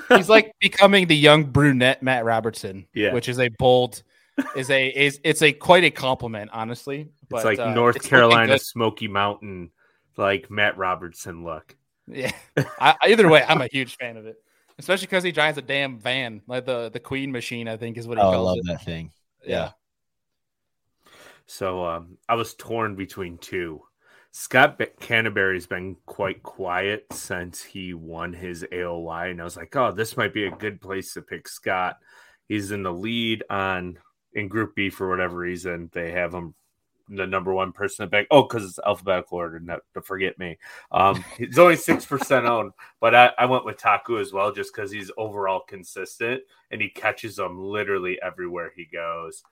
he's like becoming the young brunette Matt Robertson, Yeah. which is a bold, is a is it's a quite a compliment, honestly. But, it's like uh, North it's Carolina. Smoky Mountain, like Matt Robertson look. Yeah, I, either way, I'm a huge fan of it, especially because he drives a damn van, like the the Queen machine. I think is what he Oh, I love it. that thing. Yeah. So um, I was torn between two. Scott Ba- Canterbury's been quite quiet since he won his AOY, and I was like, "Oh, this might be a good place to pick Scott." He's in the lead on in Group B for whatever reason. They have him the number one person to pick. Oh, because it's alphabetical order. Not forget me. Um, he's only six percent owned, but I, I went with Taku as well, just because he's overall consistent and he catches them literally everywhere he goes.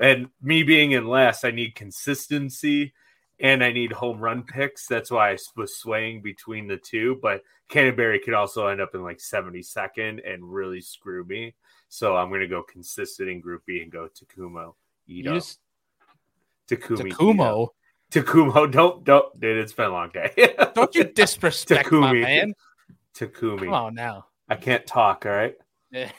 And me being in last, I need consistency and I need home run picks. That's why I was swaying between the two. But Canterbury could also end up in like 72nd and really screw me. So I'm going to go consistent in Group B and go Takumo. You Ito. just Takumi. Takumo, Ito. Takumo. Don't, don't, dude, it's been a long day. don't you disrespect my Takumi. man? Takumi. Come on now. I can't talk. All right. Yeah.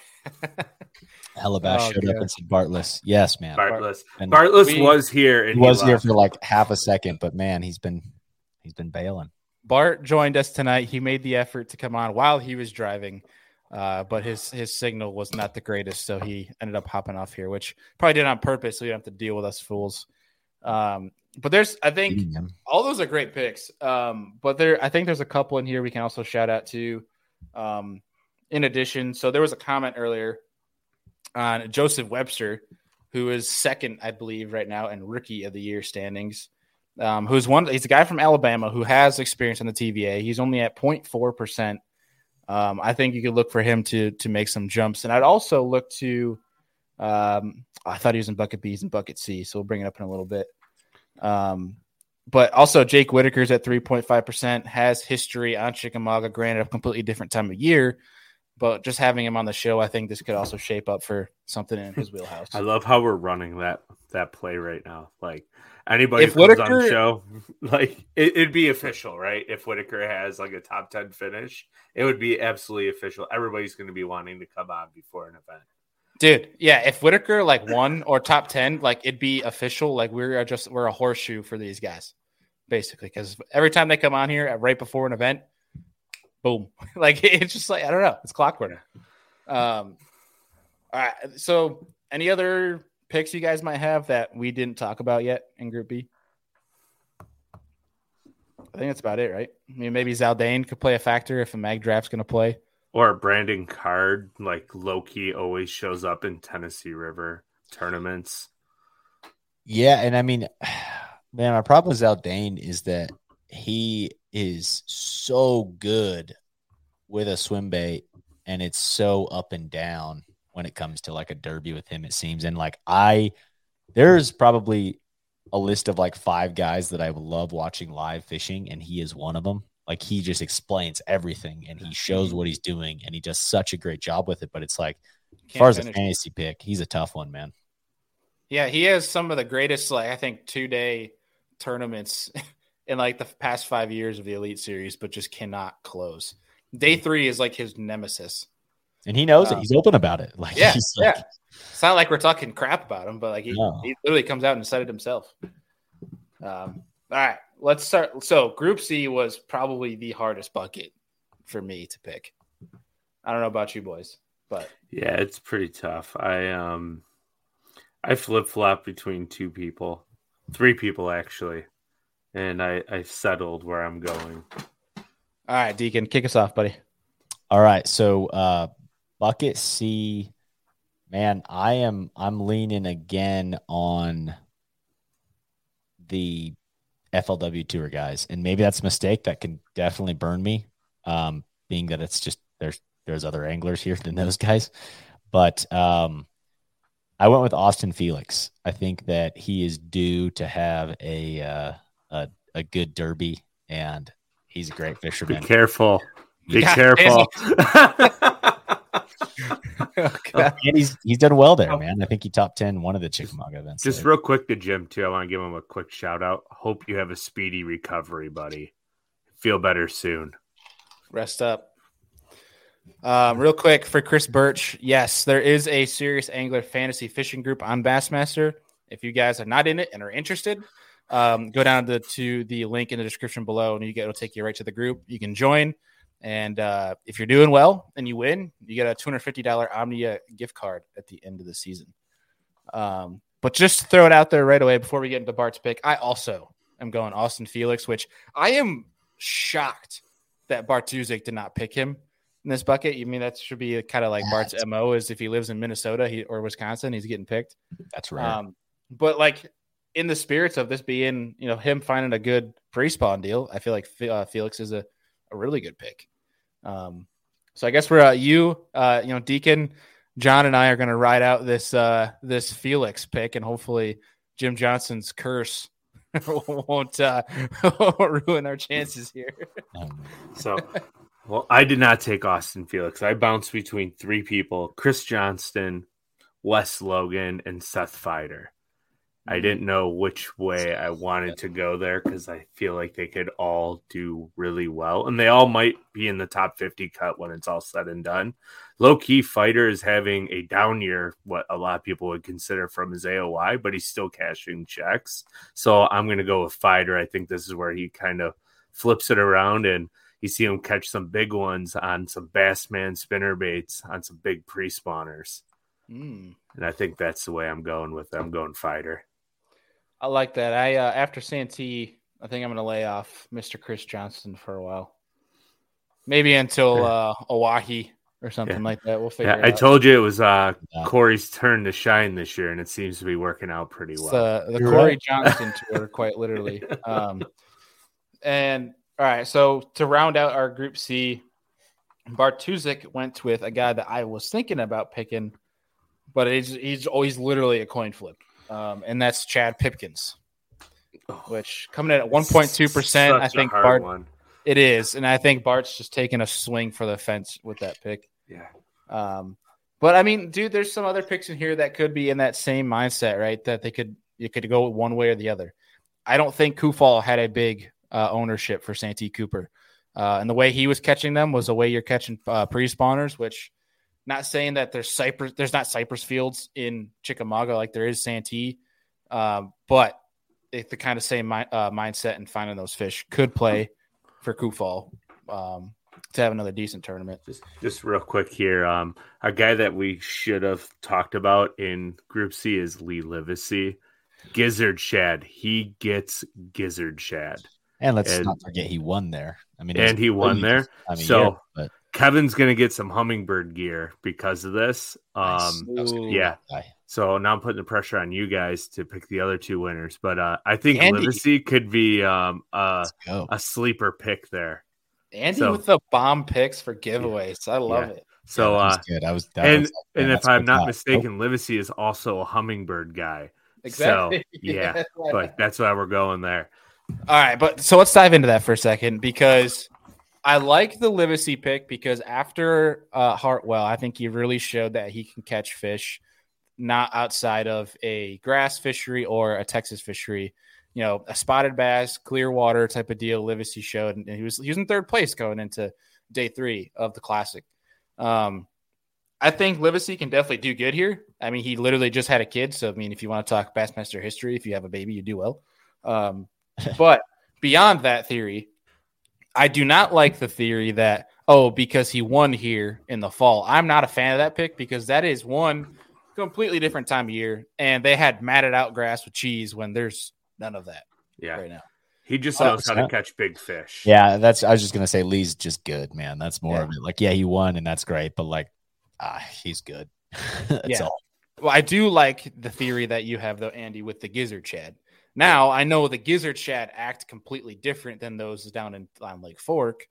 Helabash Oh, showed up and said Bartless. Yes, man. Bartless. And Bartless We- was here. And he was here for like half a second, but man, he's been he's been bailing. Bart joined us tonight. He made the effort to come on while he was driving, uh, but his his signal was not the greatest, so he ended up hopping off here, which probably did on purpose, so you don't have to deal with us fools. Um, but there's, I think, all those are great picks. Um, but there, I think there's a couple in here we can also shout out to. Um, in addition, so there was a comment earlier on Joseph Webster, who is second, I believe, right now in rookie of the year standings. Um, who's one? He's a guy from Alabama who has experience on the TVA. He's only at 0.4 percent. Um, I think you could look for him to to make some jumps, and I'd also look to. Um, I thought he was in bucket B's and bucket C, so we'll bring it up in a little bit. Um, but also Jake Whitaker's at 3.5%, has history on Chickamauga, granted a completely different time of year. But just having him on the show, I think this could also shape up for something in his wheelhouse. I love how we're running that that play right now. Like anybody If comes on the show, like it, it'd be official, right? If Whitaker has like a top ten finish, it would be absolutely official. Everybody's going to be wanting to come on before an event. Dude, yeah, if Whitaker like won or top 10, like it'd be official. Like we're just we're a horseshoe for these guys, basically. Because every time they come on here at right before an event, boom. like it's just like I don't know, it's clockwork. Um all right. So any other picks you guys might have that we didn't talk about yet in group B? I think that's about it, right? I mean, maybe Zaldain could play a factor if a mag draft's gonna play. Or Brandon Card, like Loki, always shows up in Tennessee River tournaments. Yeah, and I mean, man, my problem with Zaldain is that he is so good with a swim bait, and it's so up and down when it comes to like a derby with him. It seems, and like I, there's probably a list of like five guys that I love watching live fishing, and he is one of them. Like he just explains everything and he shows what he's doing, and he does such a great job with it. But it's like, as Can't far as a fantasy pick, he's a tough one, man. Yeah, he has some of the greatest, like I think, two day tournaments in like the past five years of the Elite Series, but just cannot close. Day three is like his nemesis. And he knows it. Um, He's open about it. Like Yeah, he's like, yeah. It's not like we're talking crap about him, but like he, No. he literally comes out and said it himself. Um, all right, let's start. So Group C was probably the hardest bucket for me to pick. I don't know about you boys, but Yeah, it's pretty tough. I um I flip flop between two people. Three people actually. And I, I settled where I'm going. all right, Deacon, kick us off, buddy. All right, so uh bucket C, man, I am I'm leaning again on the FLW tour guys, and maybe that's a mistake that can definitely burn me. Um, being that it's just there's there's other anglers here than those guys, but um, I went with Austin Felix. I think that he is due to have a uh, a a good derby, and he's a great fisherman. Be careful. Be God careful. and he's he's done well there, man. I think he top ten one of the Chickamauga events. Just there. real quick to Jim too. I want to give him a quick shout out. Hope you have a speedy recovery, buddy. Feel better soon. Rest up. Um, real quick for Chris Birch, yes, there is a serious angler fantasy fishing group on Bassmaster. If you guys are not in it and are interested, um, go down to, to the link in the description below, and you get it'll take you right to the group. You can join, and uh, if you're doing well and you win, you get a two hundred fifty dollar Omnia gift card at the end of the season. Um, but just to throw it out there right away before we get into Bart's pick, I also am going Austin Felix, which I am shocked that Bart did not pick him in this bucket. You mean that should be kind of like Bart's mo is if he lives in Minnesota he, or Wisconsin, he's getting picked. That's right. Um, but like in the spirits of this being, you know, him finding a good pre-spawn deal, I feel like uh, Felix is a, a really good pick. Um, so I guess we're uh, you, uh, you know, Deacon, John, and I are going to ride out this uh, this Felix pick, and hopefully Jim Johnson's curse won't uh, ruin our chances here. Um, So, well, I did not take Austin Felix. I bounced between three people: Chris Johnston, Wes Logan, and Seth Feider. I didn't know which way I wanted to go there because I feel like they could all do really well, and they all might be in the top fifty cut when it's all said and done. Low key Feider is having a down year, what a lot of people would consider from his AOY, but he's still cashing checks. So I'm going to go with Feider. I think this is where he kind of flips it around and you see him catch some big ones on some Bassman spinner baits on some big pre spawners. Mm. And I think that's the way I'm going with it. I'm going Feider. I like that. I uh, after Santee, I think I'm going to lay off Mr. Chris Johnston for a while, maybe until uh, Oahe or something Yeah. like that. We'll figure. Yeah, it I out. told you it was uh, Cory's turn to shine this year, and it seems to be working out pretty It's well. the the You're Cory right. Johnston tour, quite literally. Um, and all right, so to round out our Group C, Bartuzik went with a guy that I was thinking about picking, but he's he's always literally a coin flip, um, and that's Chad Pipkens, which coming in at one point two percent. I think Bart one. it is, and I think Bart's just taking a swing for the fence with that pick. Yeah. Um, but I mean, dude, there's some other picks in here that could be in that same mindset, right? That they could you could go one way or the other. I don't think Kufal had a big uh, ownership for Santee Cooper, uh, and the way he was catching them was the way you're catching uh, pre-spawners. Which, not saying that there's cypress, there's not cypress fields in Chickamauga like there is Santee, um, but it's the kind of same mi- uh, mindset and finding those fish could play for Kufal um, to have another decent tournament. Just, just real quick here. Um, a guy that we should have talked about in Group C is Lee Livesey. Gizzard Shad. He gets Gizzard Shad. and let's And- not forget he won there. I mean, And he won there. I mean, So- yeah, but Kevin's gonna get some Humminbird gear because of this. Um, That was gonna be yeah. so now I'm putting the pressure on you guys to pick the other two winners. But uh, I think Andy. Livesey could be um, uh, a sleeper pick there. Andy So- with the bomb picks for giveaways. I love Yeah. it. So Yeah, uh, good. I was and was like, and if I'm not thought. mistaken, Livesey is also a Humminbird guy. Exactly. So, yeah, but that's why we're going there. All right, but so let's dive into that for a second because I like the Livesey pick because after uh, Hartwell, I think he really showed that he can catch fish, not outside of a grass fishery or a Texas fishery. You know, a spotted bass, clear water type of deal. Livesey showed, and he was he was in third place going into day three of the classic. Um, I think Livesey can definitely do good here. I mean, he literally just had a kid, so I mean, if you want to talk Bassmaster history, if you have a baby, you do well. Um, but beyond that theory, I do not like the theory that oh because he won here in the fall. I'm not a fan of that pick because that is one completely different time of year, and they had matted out grass with cheese when there's none of that Yeah, right now. he just Oh, knows how to snap. catch big fish. Yeah, that's. I was just gonna say Lee's just good, man. That's more Yeah. of it. Like, yeah, he won, and that's great, but like, ah, he's good. that's Yeah. all. Well, I do like the theory that you have though, Andy, with the gizzard shad. Now I know the gizzard shad act completely different than those down in on Lake Fork,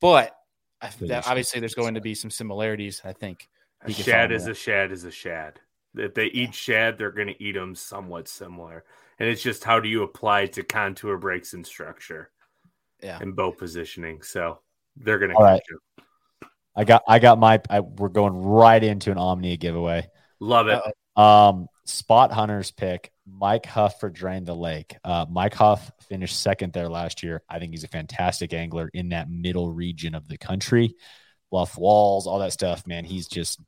but I, Really that, obviously there's going to be some similarities. I think. A shad is that. a shad is a shad. If they eat shad, they're going to eat them somewhat similar. And it's just how do you apply it to contour breaks and structure Yeah. and bow positioning. So they're going to All catch right. you. I got. I got my. I, we're going right into an Omnia giveaway. Love it. Uh-oh. Um, Spot Hunters pick Mike Huff for Drain the Lake. Uh, Mike Huff finished second there last year. I think he's a fantastic angler in that middle region of the country, bluff walls, all that stuff. Man, he's just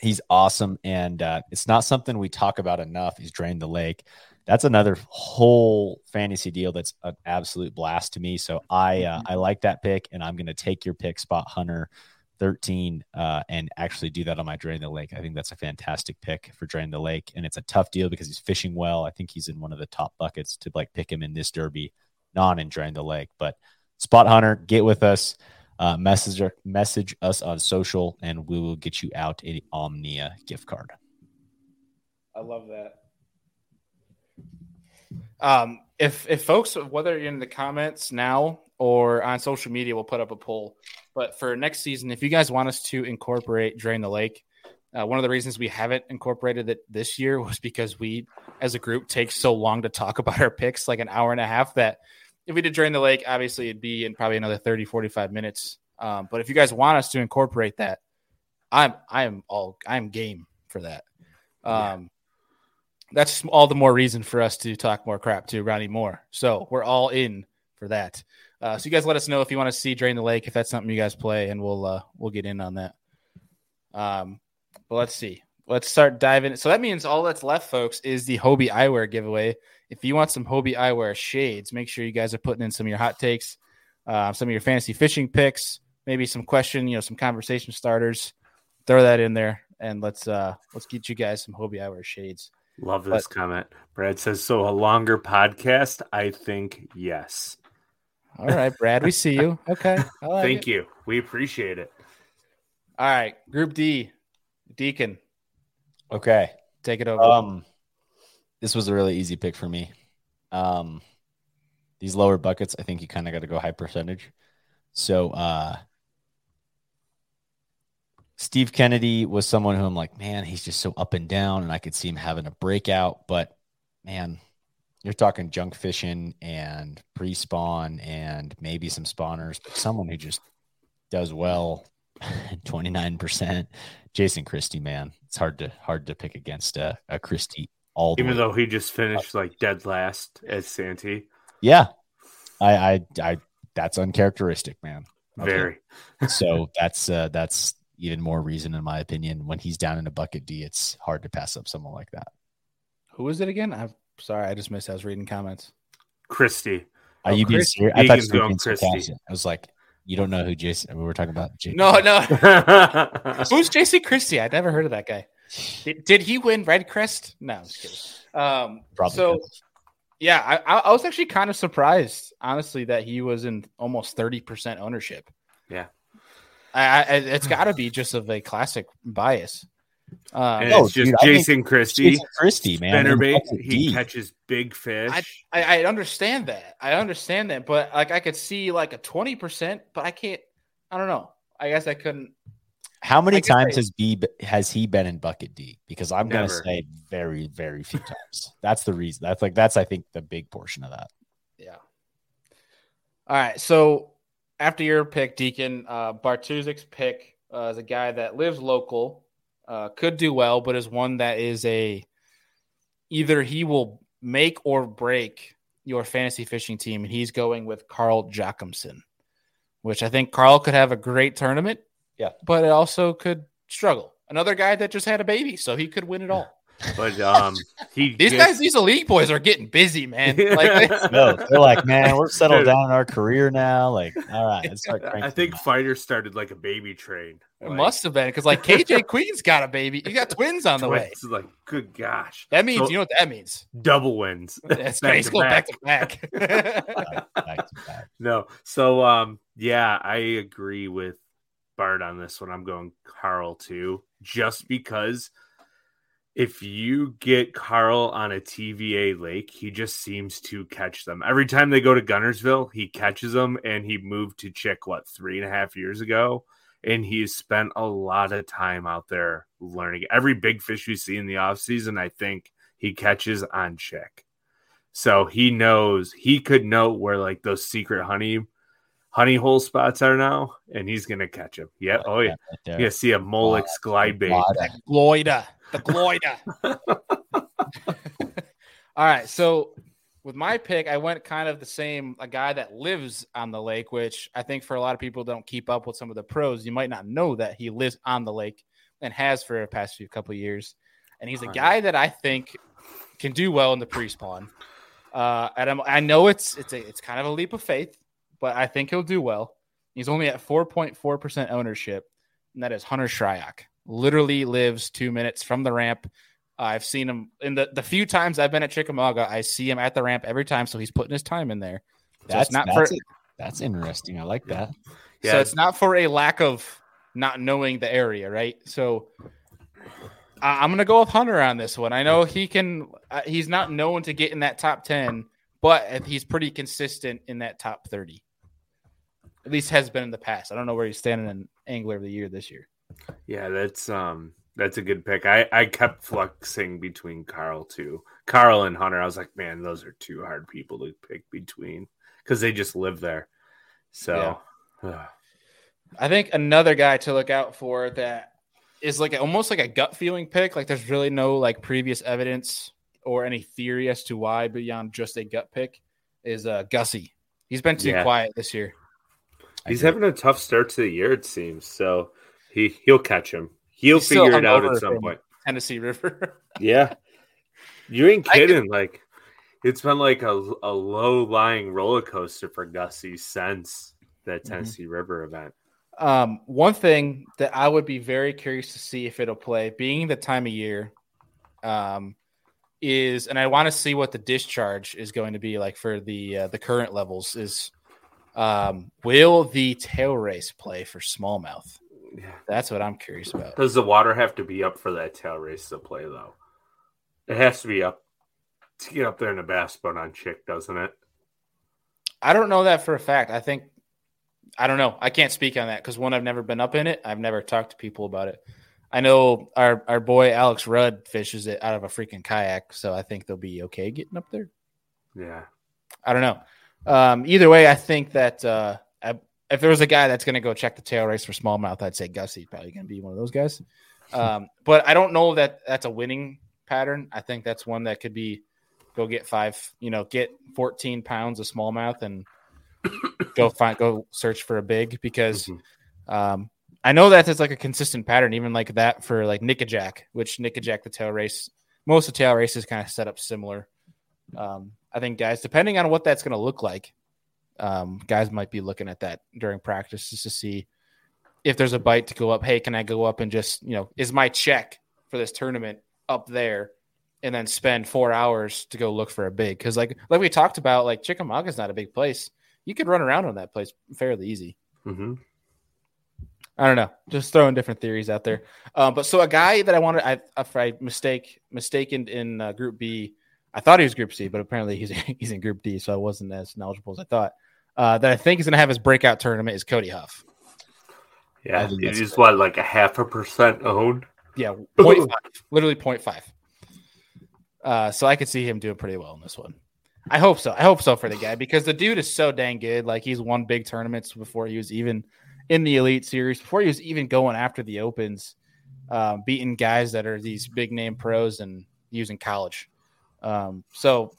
he's awesome, and uh, it's not something we talk about enough. He's Drain the Lake. That's another whole fantasy deal that's an absolute blast to me. So I uh, I like that pick, and I'm going to take your pick, Spot Hunter. 13 uh, and actually do that on my drain the lake. I think that's a fantastic pick for drain the lake, and it's a tough deal because he's fishing well. I think he's in one of the top buckets to like pick him in this derby, non in drain the lake. But spot hunter, get with us, uh, message message us on social, and we will get you out a Omnia gift card. I love that. Um, if if folks, whether you're in the comments now or on social media, we'll put up a poll. But for next season, if you guys want us to incorporate Drain the Lake, uh, one of the reasons we haven't incorporated it this year was because we, as a group, take so long to talk about our picks, like an hour and a half, that if we did Drain the Lake, obviously it'd be in probably another 30, 45 minutes. Um, but if you guys want us to incorporate that, I'm I am all I'm game for that. Um, that's all the more reason for us to talk more crap to Ronnie Moore. So we're all in for that. Uh, so you guys let us know if you want to see Drain the Lake, if that's something you guys play, and we'll uh, we'll get in on that. Um, but let's see. Let's start diving. So that means all that's left, folks, is the Hobie Eyewear giveaway. If you want some Hobie Eyewear shades, make sure you guys are putting in some of your hot takes, uh, some of your fantasy fishing picks, maybe some question, you know, some conversation starters. Throw that in there, and let's uh let's get you guys some Hobie Eyewear shades. Love this comment. Brad says, so a longer podcast? I think yes. All right, Brad, we see you. Okay, I like Thank it. you. We appreciate it. All right, Group D, Deacon, Okay. take it over. Um, this was a really easy pick for me. Um, these lower buckets, I think you kind of got to go high percentage. So, uh, Steve Kennedy was someone who I'm like, man, he's just so up and down, and I could see him having a breakout. But man, you're talking junk fishing and pre spawn and maybe some spawners, but someone who just does well, 29%. Jason Christie, man, it's hard to hard to pick against a, a Christie all Even though he just finished like dead last at Santee. yeah, I, I, I, that's uncharacteristic, man. Okay. Very. so that's uh, that's even more reason, in my opinion, when he's down in a bucket D, it's hard to pass up someone like that. Who was it again? I'm sorry, I just missed. I was reading comments. Christie. Are Oh, you being serious? I thought Egan's you were going being sarcastic. I was like, you don't know who Jason? We were talking about. Jason. No, no. Who's Who's JC Christie? I'd never heard of that guy. Did, did he win Redcrest? No, I'm just kidding. Um, Probably so did. yeah, I, I I was actually kind of surprised, honestly, that he was in almost thirty percent ownership. Yeah. I, I it's got to be just of a classic bias. Um, and No, it's just dude, I think Jason Christie. Jason Christie, man. in Spinnerbait. He D. catches big fish. I, I understand that. I understand that, but like I could see like a twenty percent, but I can't. I don't know. I guess I couldn't. How many times I- has B has he been in bucket D? Because I'm gonna say very, very few times. That's the reason. That's like that's I think the big portion of that. Yeah. All right. So after your pick, Deacon, uh, Bartuzik's pick uh, is a guy that lives local, uh, could do well, but is one that is a either he will make or break your fantasy fishing team, and he's going with Carl Jocumsen, which I think Carl could have a great tournament. Yeah. but it also could struggle. Another guy that just had a baby, so he could win it all. But um, he These gets- guys, these elite boys, are getting busy, man. Like, they- No, they're like, man, we're settled down in our career now. Like, all right, let's start. I think them out. Feider started like a baby train. It Like, must have been because like KJ Queen's got a baby. You got twins on the way. twins, Like, good gosh, That means So- you know what that means. double wins. That's Back he's to going back back. to back. Back to back. No. So um yeah, I agree with Bart on this one. I'm going Carl too. Just because if you get Carl on a TVA lake, he just seems to catch them. Every time they go to Guntersville, he catches them and he moved to Chick what three and a half years ago. And he's spent a lot of time out there learning. Every big fish you see in the off season, I think he catches on Chick. So he knows he could know where like those secret honey honey hole spots are now, and he's gonna catch them. Yeah. Oh yeah. Right. You see a Molex glide bait. Gloida. The Gloida. All right. So with my pick, I went kind of the same a guy that lives on the lake, which I think for a lot of people don't keep up with some of the pros. You might not know that he lives on the lake and has for the past few couple of years. And he's a guy that I think can do well in the pre-spawn. Uh, and I'm, I know it's it's a, it's kind of a leap of faith, but I think he'll do well. He's only at 4.4 percent ownership, and that is Hunter Shryock. Literally lives two minutes from the ramp. I've seen him in the the few times I've been at Chickamauga. I see him at the ramp every time, so he's putting his time in there. That's it's not that's, for it. that's interesting. I like that. Yeah. so it's not for a lack of not knowing the area, right? So I- I'm gonna go with Hunter on this one. I know he can. Uh, he's not known to get in that top ten, but he's pretty consistent in that top thirty. At least has been in the past. I don't know where he's standing in Angler of the Year this year. Yeah, that's um that's a good pick. I I kept flexing between Carl too. Carl and Hunter. I was like, man, those are two hard people to pick between because they just live there. So I think another guy to look out for that is like almost like a gut feeling pick. Like there's really no like previous evidence or any theory as to why beyond just a gut pick is uh Gussie. He's been too Yeah. quiet this year. He's having a tough start to the year, it seems. So he he'll catch him. He'll He's figure it out at some point. Tennessee River. Yeah, you ain't I could- kidding. Like it's been like a, a low lying roller coaster for Gussie since that Mm-hmm. Tennessee River event. Um, one thing that I would be very curious to see if it'll play, being the time of year, um, is, and I want to see what the discharge is going to be like for the uh, the current levels. Is um, will the tail race play for smallmouth? Yeah. That's what I'm curious about. Does the water have to be up for that tail race to play though? It has to be up to get up there in a bass boat on chick, doesn't it? I don't know that for a fact. I think I don't know. I can't speak on that because one, I've never been up in it. I've never talked to people about it. I know our our boy Alex Rudd fishes it out of a freaking kayak, so I think they'll be okay getting up there. Yeah. I don't know. Um, either way, I think that uh, I, if there was a guy that's going to go check the tail race for smallmouth, I'd say Gussie's probably going to be one of those guys. Um, but I don't know that that's a winning pattern. I think that's one that could be go get five, you know, get 14 pounds of smallmouth and go find, go search for a big because Mhm. um, I know that it's like a consistent pattern, even like that for like Nickajack, which Nickajack, the tail race, most of the tail races kind of set up similar. Um, I think guys, depending on what that's going to look like, um, guys might be looking at that during practice just to see if there's a bite to go up. Hey, can I go up and just, you know, is my check for this tournament up there? And then spend four hours to go look for a big because, like, like we talked about, like Chickamauga is not a big place. You could run around on that place fairly easy. hmm I don't know. Just throwing different theories out there. Um, but so a guy that I wanted, I, if I mistake mistaken in uh, Group B, I thought he was Group C, but apparently he's he's in Group D, so I wasn't as knowledgeable as I thought. Uh, that I think is going to have his breakout tournament is Cody Huff. Yeah, he's it what like a half a percent owned. Yeah, 0.5, literally 0.5. Uh, so I could see him doing pretty well in this one. I hope so. I hope so for the guy because the dude is so dang good. Like he's won big tournaments before he was even in the elite series, before he was even going after the opens, um, beating guys that are these big name pros and using college. Um, so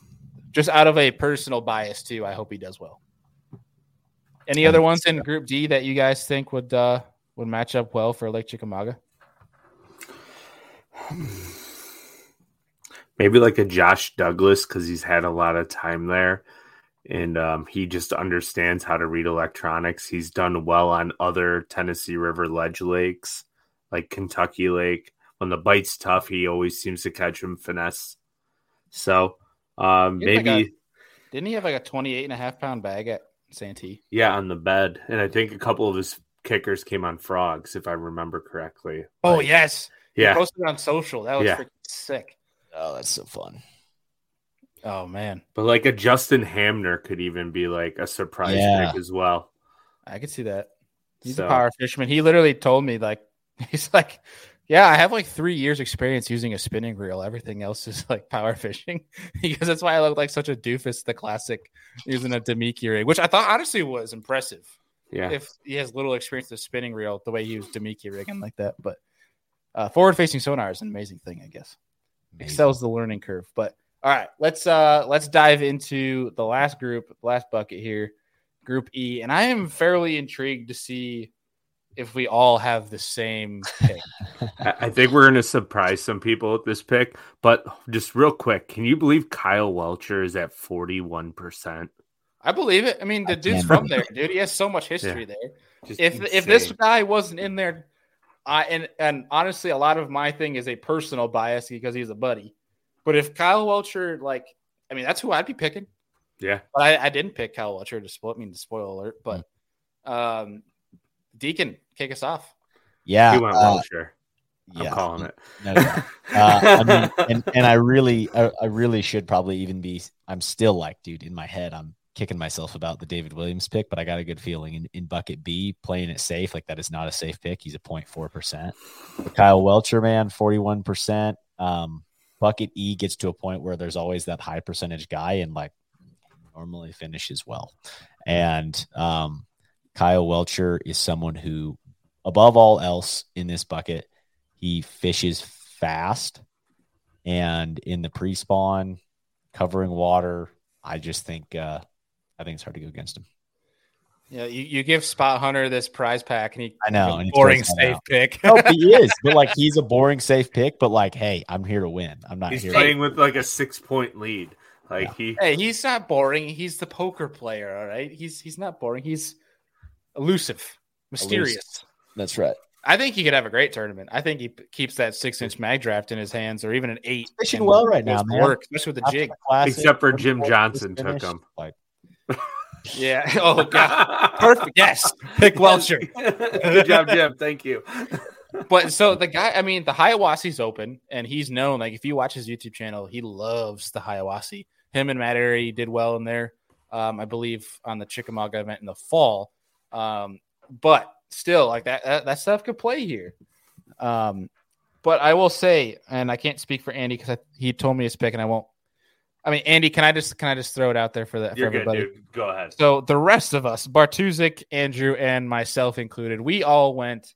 just out of a personal bias too, I hope he does well. Any other ones in Group D that you guys think would uh, would match up well for Lake Chickamauga? Maybe like a Josh Douglas because he's had a lot of time there, and um, he just understands how to read electronics. He's done well on other Tennessee River ledge lakes, like Kentucky Lake. When the bite's tough, he always seems to catch him finesse. So um, had like maybe Didn't he have like a 28 and a half pound bag at Santee? yeah on the bed, and I think a couple of his kickers came on frogs, if I remember correctly. Oh, Like, yes. He yeah, posted on social. That was Yeah. freaking sick. Oh, that's so fun. Oh, man. but like a Justin Hamner could even be like a surprise Yeah. pick as well. I could see that. He's So- a power fisherman. He literally told me, like, he's like, yeah, I have like three years experience using a spinning reel. Everything else is like power fishing because that's why I look like such a doofus, the classic using a Damiki rig, which I thought honestly was impressive. Yeah, if he has little experience with spinning reel the way he used Damiki rigging like that. But uh, forward facing sonar is an amazing thing, I guess. Amazing. Excels the learning curve. But all right, let's uh let's dive into the last group, last bucket here, Group E, and I am fairly intrigued to see if we all have the same pick. I I think we're going to surprise some people with this pick. But just real quick, can you believe Kyle Welcher is at forty one percent? I believe it. I mean, the I dude's from there, dude. He has so much history there. if if this guy wasn't in there, I and and honestly, a lot of my thing is a personal bias because he's a buddy. But if Kyle Welcher, like, I mean, that's who I'd be picking. yeah, But I, I didn't pick Kyle Welcher to spoil. I mean, to spoil alert. But um, Deacon, kick us off. Yeah, he went uh, Welcher. I'm yeah. calling it. No, no. Uh, I mean, and, and I really, I, I really should probably even be. I'm still like, dude, in my head, I'm kicking myself about the David Williams pick, but I got a good feeling in, in bucket B, playing it safe. Like that is not a safe pick. He's a 0.4 percent. Kyle Welcher, man, 41 percent. Um, bucket E gets to a point where there's always that high percentage guy, and like normally finishes well. And um, Kyle Welcher is someone who, above all else in this bucket, he fishes fast and in the pre-spawn covering water. I just think uh, I think it's hard to go against him. Yeah, you, you give Spot Hunter this prize pack, and he I know, and he boring throws safe out. pick. No, he is, but like he's a boring safe pick. But like, hey, I'm here to win. I'm not He's here. playing with like a six point lead. Like he, Hey, he's not boring. He's the poker player. All right, he's he's not boring. He's elusive, mysterious. That's right. I think he could have a great tournament. I think he p- keeps that six inch mag draft in his hands, or even an eight. Fishing well right now, man. Work, especially with the After jig. the classic, Except for Jim Johnson took finish, him. Like, Yeah. Oh god. Perfect. Yes. Pick Welcher. Good job, Jim. Thank you. But so the guy, I mean, the Hiwassee's open, and he's known. Like if you watch his YouTube channel, he loves the Hiwassee. Him and Matt Arey did well in there. Um, I believe on the Chickamauga event in the fall. Um, but still, like that, that, that stuff could play here. Um, but I will say, and I can't speak for Andy because he told me his pick, and I won't. I mean, Andy, can I just can I just throw it out there for the for You're good, everybody? dude. Go ahead. So the rest of us, Bartuzik, Andrew, and myself included, we all went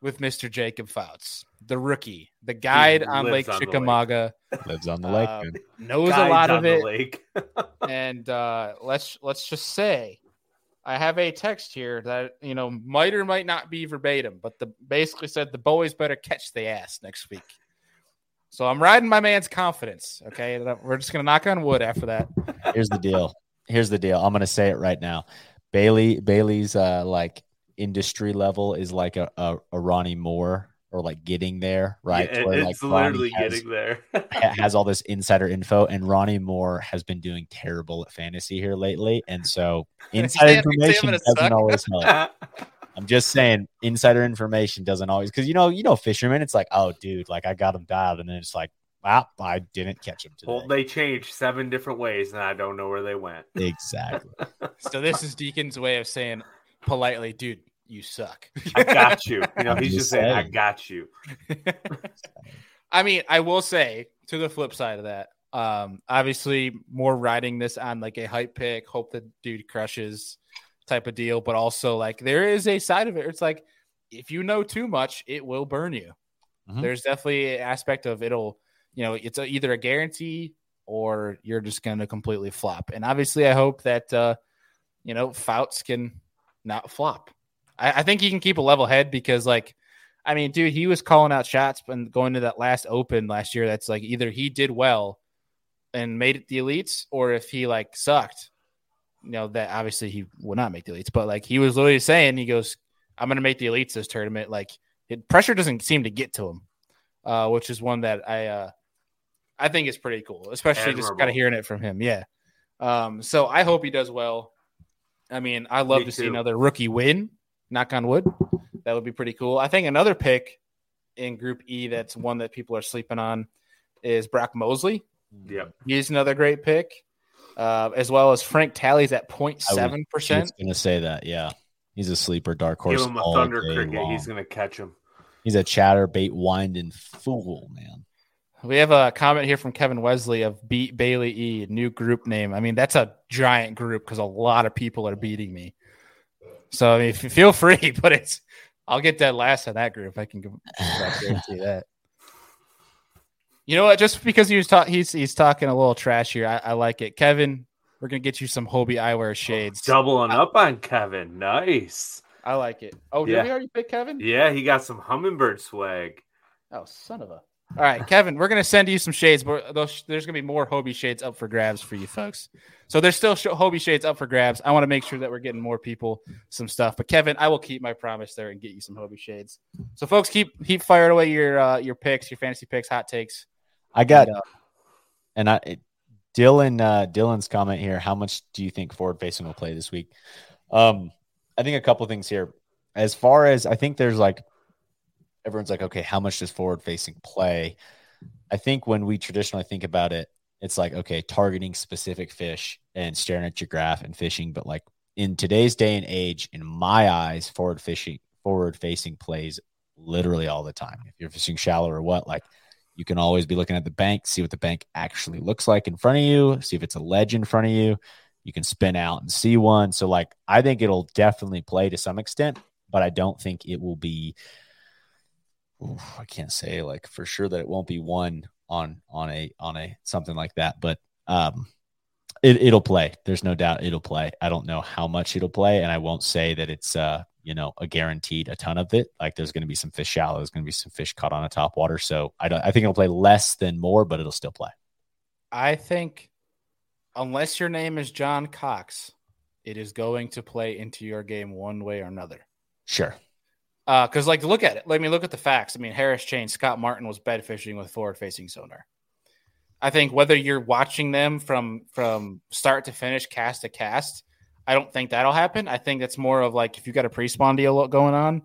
with Mr. Jacob Foutz, the rookie, the guide on Lake on the lake. Chickamauga, lives on the lake. Um, man. knows Guides a lot on of the it, lake. and uh, let's let's just say, I have a text here that you know might or might not be verbatim, but the basically said the boys better catch the ass next week. So I'm riding my man's confidence. Okay, we're just gonna knock on wood after that. Here's the deal. Here's the deal. I'm gonna say it right now. Bailey Bailey's uh like industry level is like a, a, a Ronnie Moore or like getting there, right? Yeah, To where, it's like, Ronnie literally has- getting there. has all this insider info, and Ronnie Moore has been doing terrible at fantasy here lately, and so insider I'm information doesn't suck. always help. I'm just saying, insider information doesn't always because you know, you know, fishermen. It's like, oh, dude, like I got him dialed, and then it's like, wow, I didn't catch him today. well, they changed seven different ways, and I don't know where they went. exactly. So this is Deacon's way of saying politely, dude, you suck. I got you. You know, he's just just saying, I got you. I mean, I will say to the flip side of that, um, obviously more riding this on like a hype pick, hope the dude crushes type of deal, but also like there is a side of it. It's like if you know too much, it will burn you. Mhm. There's definitely an aspect of it'll, you know, it's a, either a guarantee or you're just going to completely flop. And obviously, I hope that uh, you know Foutz can not flop. I, I think he can keep a level head because like I mean, dude, he was calling out shots and going to that last open last year. That's like either he did well and made it the elites, or if he like sucked, you know, that obviously he would not make the elites. But like he was literally saying, he goes, "I'm going to make the elites this tournament." Like it, pressure doesn't seem to get to him, uh, which is one that I uh, I think is pretty cool, especially just kind of hearing it from him. Yeah. Um, so I hope he does well. I mean, I love Me to see another rookie win. Knock on wood. That would be pretty cool. I think another pick in Group E that's one that people are sleeping on is Brock Mosley. Yep. He's another great pick, uh, as well as Frank Talley's at 0.7 I was percent. going to say that. Yeah, he's a sleeper dark horse. Give him a all thunder day cricket. long. He's going to catch him. He's a chatterbait winding fool, man. We have a comment here from Kevin Wesley of Beat Bailey E, new group name. I mean, that's a giant group because a lot of people are beating me. So I mean, feel free, but it's I'll get that last on that group. I can give- I guarantee that. You know what? Just because he was talking, he's he's talking a little trash here. I, I like it, Kevin. We're gonna get you some Hobie eyewear oh, shades. Doubling up on Kevin. Nice. I like it. Oh, did Yeah. we already pick Kevin? Yeah, he got some Humminbird swag. Oh, son of a. All right, Kevin, we're gonna send you some shades, but those, there's gonna be more Hobie shades up for grabs for you folks. So there's still Hobie shades up for grabs. I want to make sure that we're getting more people some stuff. But Kevin, I will keep my promise there and get you some Hobie shades. So folks, keep keep firing away your uh, your picks, your fantasy picks, hot takes. I got, And, uh, and I, it, Dylan, uh, Dylan's comment here. How much do you think forward facing will play this week? Um, I think a couple things here. As far as I think there's like, everyone's like, okay, how much does forward facing play? I think when we traditionally think about it, it's like, okay, targeting specific fish and staring at your graph and fishing. But like in today's day and age, in my eyes, forward fishing, forward facing plays literally all the time. If you're fishing shallow or what, like you can always be looking at the bank, see what the bank actually looks like in front of you, see if it's a ledge in front of you. You can spin out and see one. So, like, I think it'll definitely play to some extent, but I don't think it will be. Oof, I can't say like for sure that it won't be one on on a on a something like that, but um, it, it'll play. There's no doubt it'll play. I don't know how much it'll play, and I won't say that it's uh you know a guaranteed a ton of it. Like there's going to be some fish shallow, there's going to be some fish caught on a top water. So I don't. I think it'll play less than more, but it'll still play. I think unless your name is John Cox, it is going to play into your game one way or another. Sure. Because, like, look at it. Let me look at the facts. I mean, Harris Chain, Scott Martin was bed fishing with forward facing sonar. I think whether you're watching them from from start to finish, cast to cast, I don't think that'll happen. I think that's more of like if you got a pre spawn deal going on,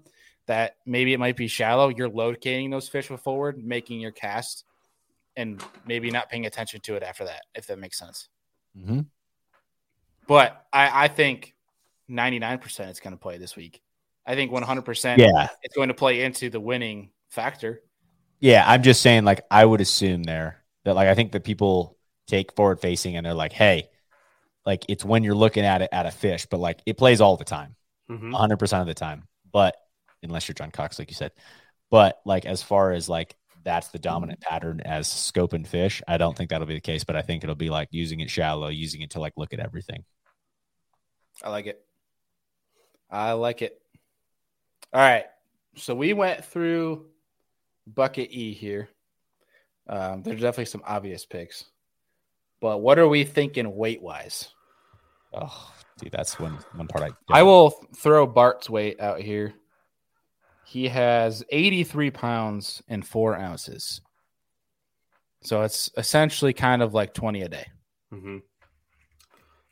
that maybe it might be shallow. You're locating those fish with forward, making your cast, and maybe not paying attention to it after that, if that makes sense. Mm-hmm. But I, I think 99% it's going to play this week. I think 100% Yeah. it's going to play into the winning factor. Yeah. I'm just saying, like, I would assume there that, like, I think that people take forward facing and they're like, hey, like, it's when you're looking at it at a fish, but like, it plays all the time. Mhm. 100% of the time. But unless you're John Cox, like you said, but like as far as like that's the dominant pattern as scope and fish, I don't think that'll be the case. But I think it'll be like using it shallow, using it to like look at everything. I like it. I like it. All right. So we went through bucket E here. Um, there's definitely some obvious picks. But what are we thinking weight wise? Oh, dude, that's one one part I I will throw Bart's weight out here. He has 83 pounds and four ounces. So it's essentially kind of like 20 a day. hmm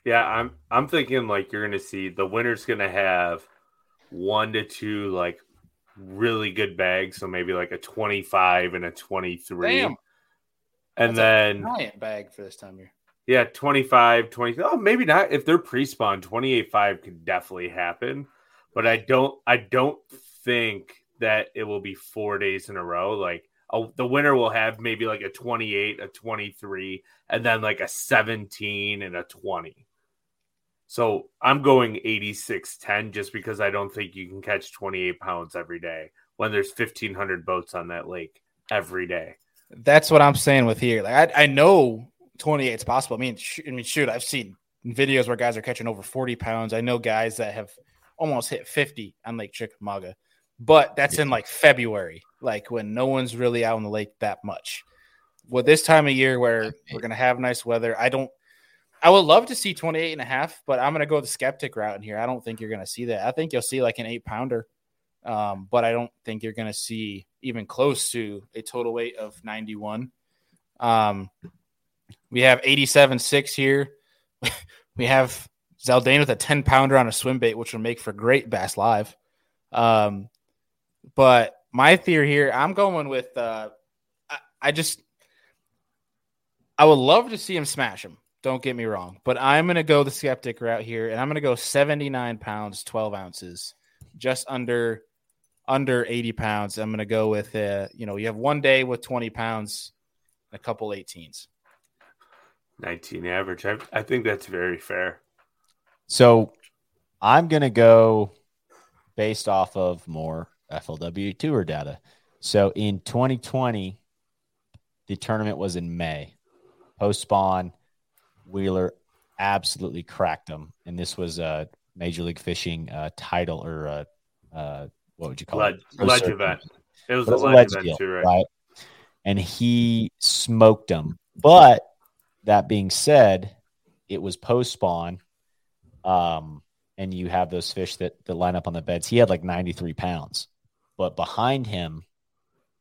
Yeah, I'm I'm thinking like you're gonna see the winner's gonna have one to two like really good bags, so maybe like a 25 and a 23. Damn. And That's a then Giant bag for this time of year. yeah, 25, 20. Oh, maybe not. If they're pre-spawn, 28 5 could definitely happen. but I don't I don't think that it will be four days in a row. Like a, the winner will have maybe like a 28, a 23, and then like a 17 and a 20. So I'm going 86 10 just because I don't think you can catch 28 pounds every day when there's 1,500 boats on that lake every day. That's what I'm saying with here. Like I, I know 28 is possible. I mean, sh- I mean, shoot, I've seen videos where guys are catching over 40 pounds. I know guys that have almost hit 50 on Lake Chickamauga, but that's in like February, like when no one's really out on the lake that much. Well, this time of year where we're going to have nice weather, I don't, I would love to see 28 and a half, but I'm going to go the skeptic route in here. I don't think you're going to see that. I think you'll see like an eight pounder, um, but I don't think you're going to see even close to a total weight of 91. Um, we have 87 6 here. we have Zaldain with a 10 pounder on a swim bait, which will make for great Bass Live. Um, but my theory here, I'm going with, uh, I, I just, I would love to see him smash him. Don't get me wrong, but I'm going to go the skeptic route here, and I'm going to go 79 pounds, 12 ounces, just under under 80 pounds. I'm going to go with, uh, you know, you have one day with 20 pounds, a couple 18s. 19 average. I, I think that's very fair. So I'm going to go based off of more FLW tour data. So in 2020, the tournament was in May. Post spawn, Wheeler absolutely cracked them. And this was a Major League Fishing uh, title or uh, uh, what would you call it? ledge event. It was It a was a ledge, event deal, too, right? right? And he smoked them. But that being said, it was post spawn. Um, and you have those fish that, that line up on the beds. He had like 93 pounds, but behind him,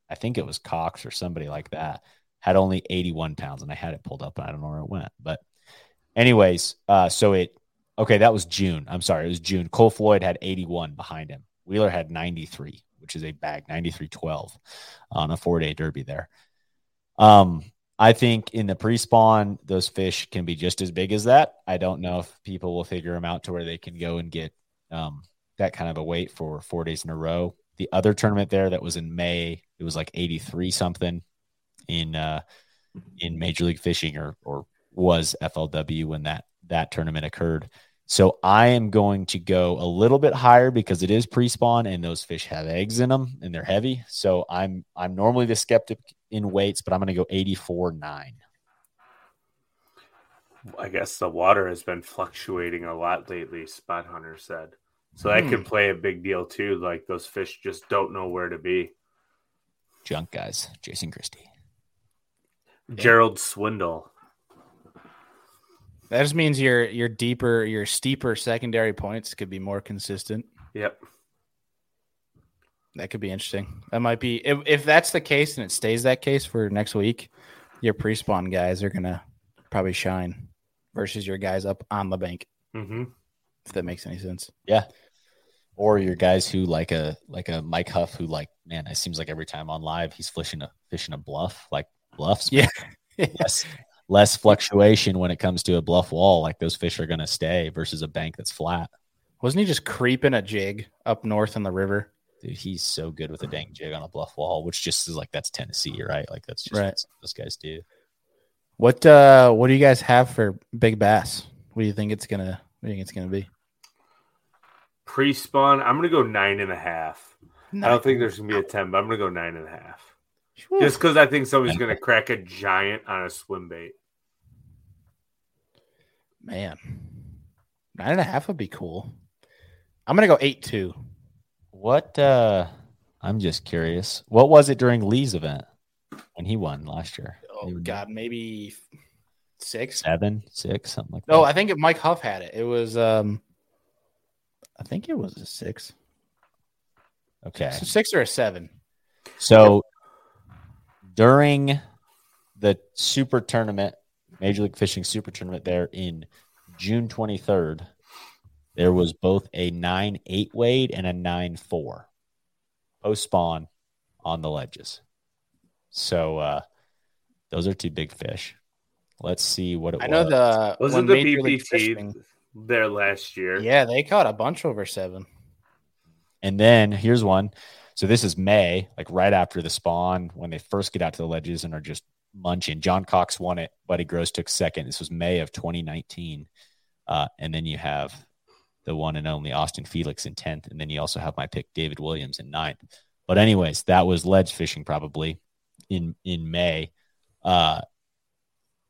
I think it was Cox or somebody like that, had only 81 pounds. And I had it pulled up and I don't know where it went. But, anyways, uh, so it, okay, that was June. I'm sorry, it was June. Cole Floyd had 81 behind him. Wheeler had 93, which is a bag, 93-12 on a four day derby there. Um, I think in the pre spawn, those fish can be just as big as that. I don't know if people will figure them out to where they can go and get um, that kind of a weight for four days in a row. The other tournament there that was in May, it was like 83 something in uh, in Major League Fishing or or was FLW when that that tournament occurred. So I am going to go a little bit higher because it is pre-spawn and those fish have eggs in them and they're heavy. So I'm I'm normally the skeptic in weights, but I'm going to go 84 9. I guess the water has been fluctuating a lot lately, Spot Hunter said. So that Hmm. could play a big deal too. Like those fish just don't know where to be. Junk guys, Jason Christie. Gerald Swindle. That just means your your deeper, your steeper secondary points could be more consistent. Yep. That could be interesting. That might be if, if that's the case and it stays that case for next week, your pre-spawn guys are gonna probably shine versus your guys up on the bank. Mm-hmm. If that makes any sense. Yeah. Or your guys who like a like a Mike Huff who like, man, it seems like every time on live he's fishing a fishing a bluff, like bluffs. Yeah. less less fluctuation when it comes to a bluff wall. Like those fish are gonna stay versus a bank that's flat. Wasn't he just creeping a jig up north in the river? Dude, he's so good with a dang jig on a bluff wall, which just is like that's Tennessee, right? Like that's just Right. what those guys do. What uh what do you guys have for big bass? What do you think it's gonna what do you think it's gonna be? Pre spawn, I'm gonna go nine and a half. I don't think there's gonna be a ten, but I'm gonna go nine and a half. Whew. Just because I think somebody's gonna crack a giant on a swim bait. Man, nine and a half would be cool. I'm gonna go eight two. What uh I'm just curious. What was it during Lee's event when he won last year? Oh Maybe God, maybe six. Seven, six, something like that. No, I think if Mike Huff had it, it was um, I think it was a six, okay. It's a six or a seven. So during the super tournament, Major League Fishing Super Tournament there in June 23rd, there was both a 9 8 weight and a 9 4 post spawn on the ledges. So uh, those are two big fish. Let's see what it I was. know the Was when it the Major League Fishing- there last year? Yeah, they caught a bunch over seven. And then here's one. So this is May, like right after the spawn, when they first get out to the ledges and are just munching. John Cox won it. Buddy Gross took second. This was May of 2019. Uh, and then you have the one and only Austin Felix in 10th. And then you also have my pick, David Williams, in ninth. But anyways, that was ledge fishing probably in in May. Uh,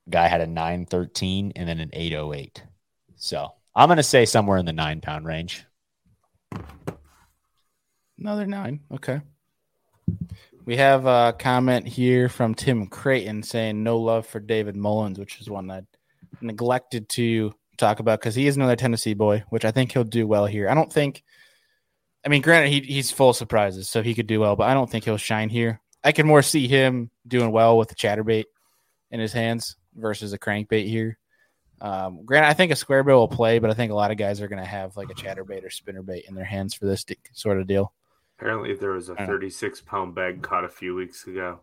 guy had a 913 and then an 808. So I'm going to say somewhere in the nine pound range. Another nine. Okay. We have a comment here from Tim Creighton saying no love for David Mullins, which is one I neglected to talk about because he is another Tennessee boy, which I think he'll do well here. I don't think, I mean, granted, he, he's full of surprises, so he could do well, but I don't think he'll shine here. I can more see him doing well with the chatterbait in his hands versus a crankbait here. Um, granted, I think a square bill will play, but I think a lot of guys are going to have like a chatterbait or spinnerbait in their hands for this sort of deal. Apparently, there was a 36 pound bag caught a few weeks ago.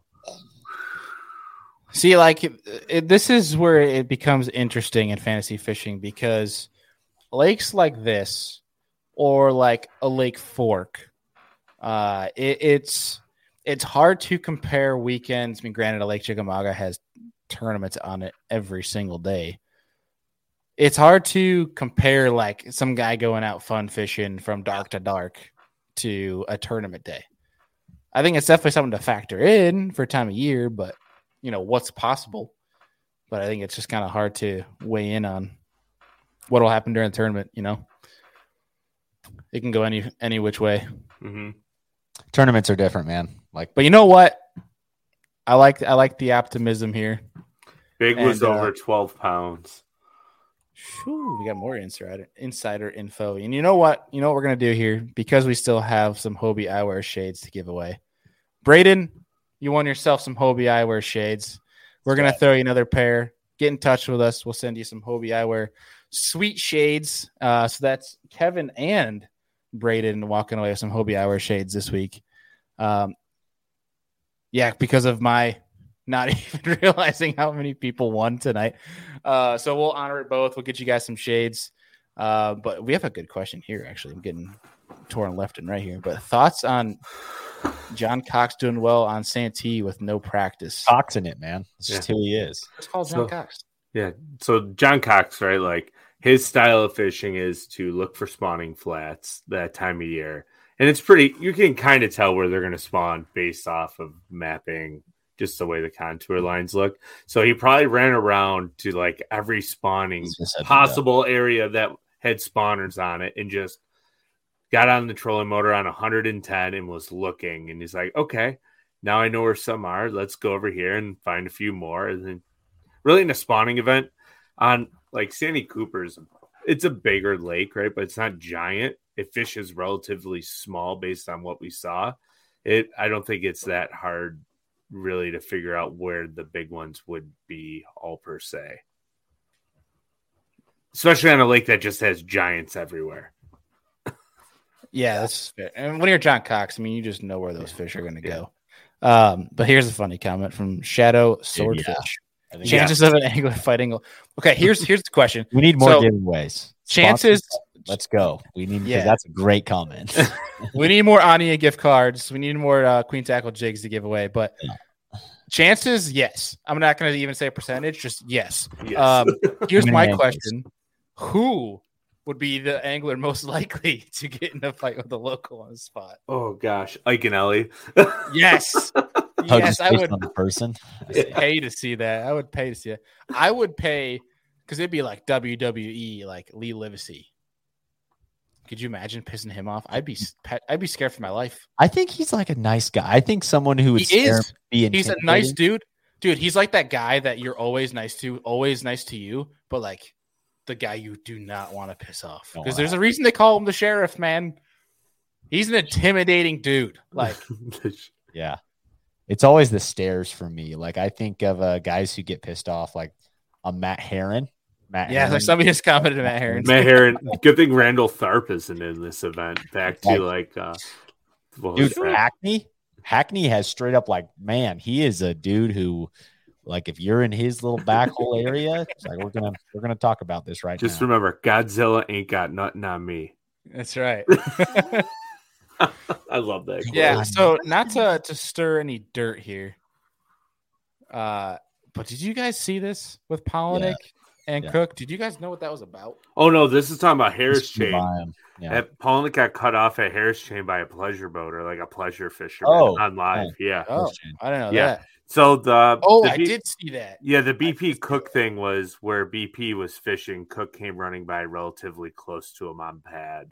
See, like it, it, this is where it becomes interesting in fantasy fishing because lakes like this, or like a lake fork, uh, it, it's it's hard to compare weekends. I mean, granted, a Lake Chickamauga has tournaments on it every single day. It's hard to compare like some guy going out fun fishing from dark to dark to a tournament day. I think it's definitely something to factor in for time of year, but you know what's possible. But I think it's just kind of hard to weigh in on what will happen during the tournament. You know, it can go any any which way. Mm-hmm. Tournaments are different, man. Like, but you know what? I like I like the optimism here. Big was and, over uh, twelve pounds. Whew, we got more insider insider info, and you know what? You know what we're gonna do here because we still have some Hobie eyewear shades to give away. Braden, you won yourself some Hobie eyewear shades. We're gonna throw you another pair. Get in touch with us. We'll send you some Hobie eyewear sweet shades. Uh, so that's Kevin and Braden walking away with some Hobie eyewear shades this week. Um, yeah, because of my not even realizing how many people won tonight. Uh, so we'll honor it both. We'll get you guys some shades. Uh, but we have a good question here. Actually, I'm getting torn left and right here. But thoughts on John Cox doing well on Santee with no practice? Cox in it, man. It's just yeah. who he is. It's called John so, Cox. Yeah. So John Cox, right? Like his style of fishing is to look for spawning flats that time of year. And it's pretty, you can kind of tell where they're going to spawn based off of mapping just the way the contour lines look. So he probably ran around to like every spawning possible area that had spawners on it and just got on the trolling motor on 110 and was looking. And he's like, okay, now I know where some are. Let's go over here and find a few more. And then, really, in a spawning event on like Santee Cooper's, it's a bigger lake, right? But it's not giant. It fishes relatively small based on what we saw. It, I don't think it's that hard really to figure out where the big ones would be all per se. Especially on a lake that just has giants everywhere. yeah, that's fair. And when you're John Cox, I mean, you just know where those fish are going to go. Um, but here's a funny comment from Shadow Swordfish. Yeah. Chances yeah. of an angler fighting. Okay, here's here's the question. We need more so, giveaways. Chances. Sponsors, let's go. We need. Yeah, that's a great comment. we need more Ania gift cards. We need more uh, Queen Tackle jigs to give away. But chances, yes. I'm not going to even say a percentage. Just yes. yes. Um, here's my question: Who would be the angler most likely to get in a fight with a local on the spot? Oh gosh, Iaconelli. yes. yes, I would. The person. pay to see that. I would pay to see it. I would pay because it'd be like WWE, like Lee Livesey could you imagine pissing him off? I'd be I'd be scared for my life. I think he's like a nice guy. I think someone who would he is. he's a nice dude. Dude, he's like that guy that you're always nice to, always nice to you, but like the guy you do not want to piss off. Because there's a reason they call him the sheriff, man. He's an intimidating dude. Like yeah. It's always the stares for me. Like I think of uh, guys who get pissed off, like a Matt Herren. Matt yeah, Herren. somebody just commented Matt Herren. Matt Herren. Good thing Randall Tharp isn't in this event. Back to like, uh, dude, Hackney. Hackney has straight up like, man, he is a dude who, like, if you're in his little back hole area, it's like we're gonna we're gonna talk about this right now. just now. remember, Godzilla ain't got nothing on me. That's right. I love that. quote. Yeah. So not to to stir any dirt here, uh, but did you guys see this with Palaniuk and Yeah. Cook? Did you guys know what that was about? Oh no, this is talking about Harris Just to chain. buy 'em. Yeah. That Palaniuk got cut off at Harris chain by a pleasure boater, like a pleasure fisherman Oh, on live. Yeah. Oh, I don't know Yeah. that. So the Oh, the I B- did see that. Yeah, the BP Cook thing was where BP was fishing. Cook came running by relatively close to him on pad,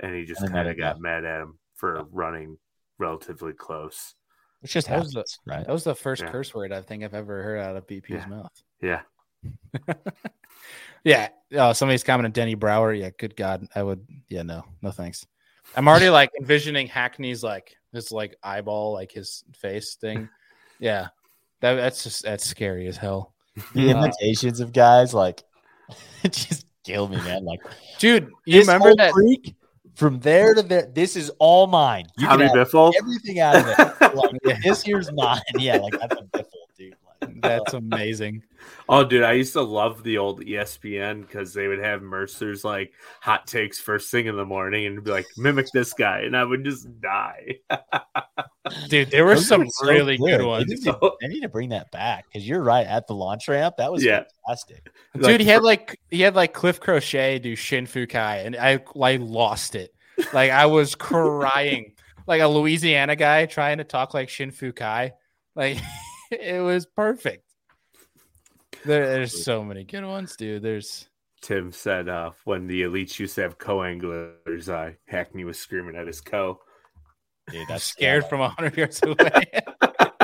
and he just kind of got go. mad at him for Yeah. running relatively close. Which just That was happens, right? That was the first Yeah. curse word I think I've ever heard out of BP's Yeah. mouth. Yeah. Yeah. Oh, somebody's commenting Denny Brauer. Yeah, good God. I would yeah, no, no thanks. I'm already like envisioning Hackney's like his like eyeball, like his face thing. Yeah. That, that's just that's scary as hell. The Uh, imitations of guys like it just kill me, man. Like Dude, you remember that freak from there to there. This is all mine. You can Tommy have Biffle. everything out of it. Like this here's mine. Yeah, like that's a biffle, dude. Like, that's amazing. Oh, dude, I used to love the old ESPN because they would have Mercer's like hot takes first thing in the morning and be like, mimic this guy, and I would just die. Dude, there were Those some are so really good They ones. need, to, they need to bring that back because you're right at the launch ramp. That was Yeah. fantastic. Dude, he had like he had like Cliff Crochet do Shin Fukai, and I like lost it. Like I was crying, like a Louisiana guy trying to talk like Shin Fukai. Like it was perfect. There, there's so many good ones, dude. There's Tim said uh, when the elites used to have co-anglers, uh, Hackney was screaming at his co. Dude, that's that's scared from hundred yards away.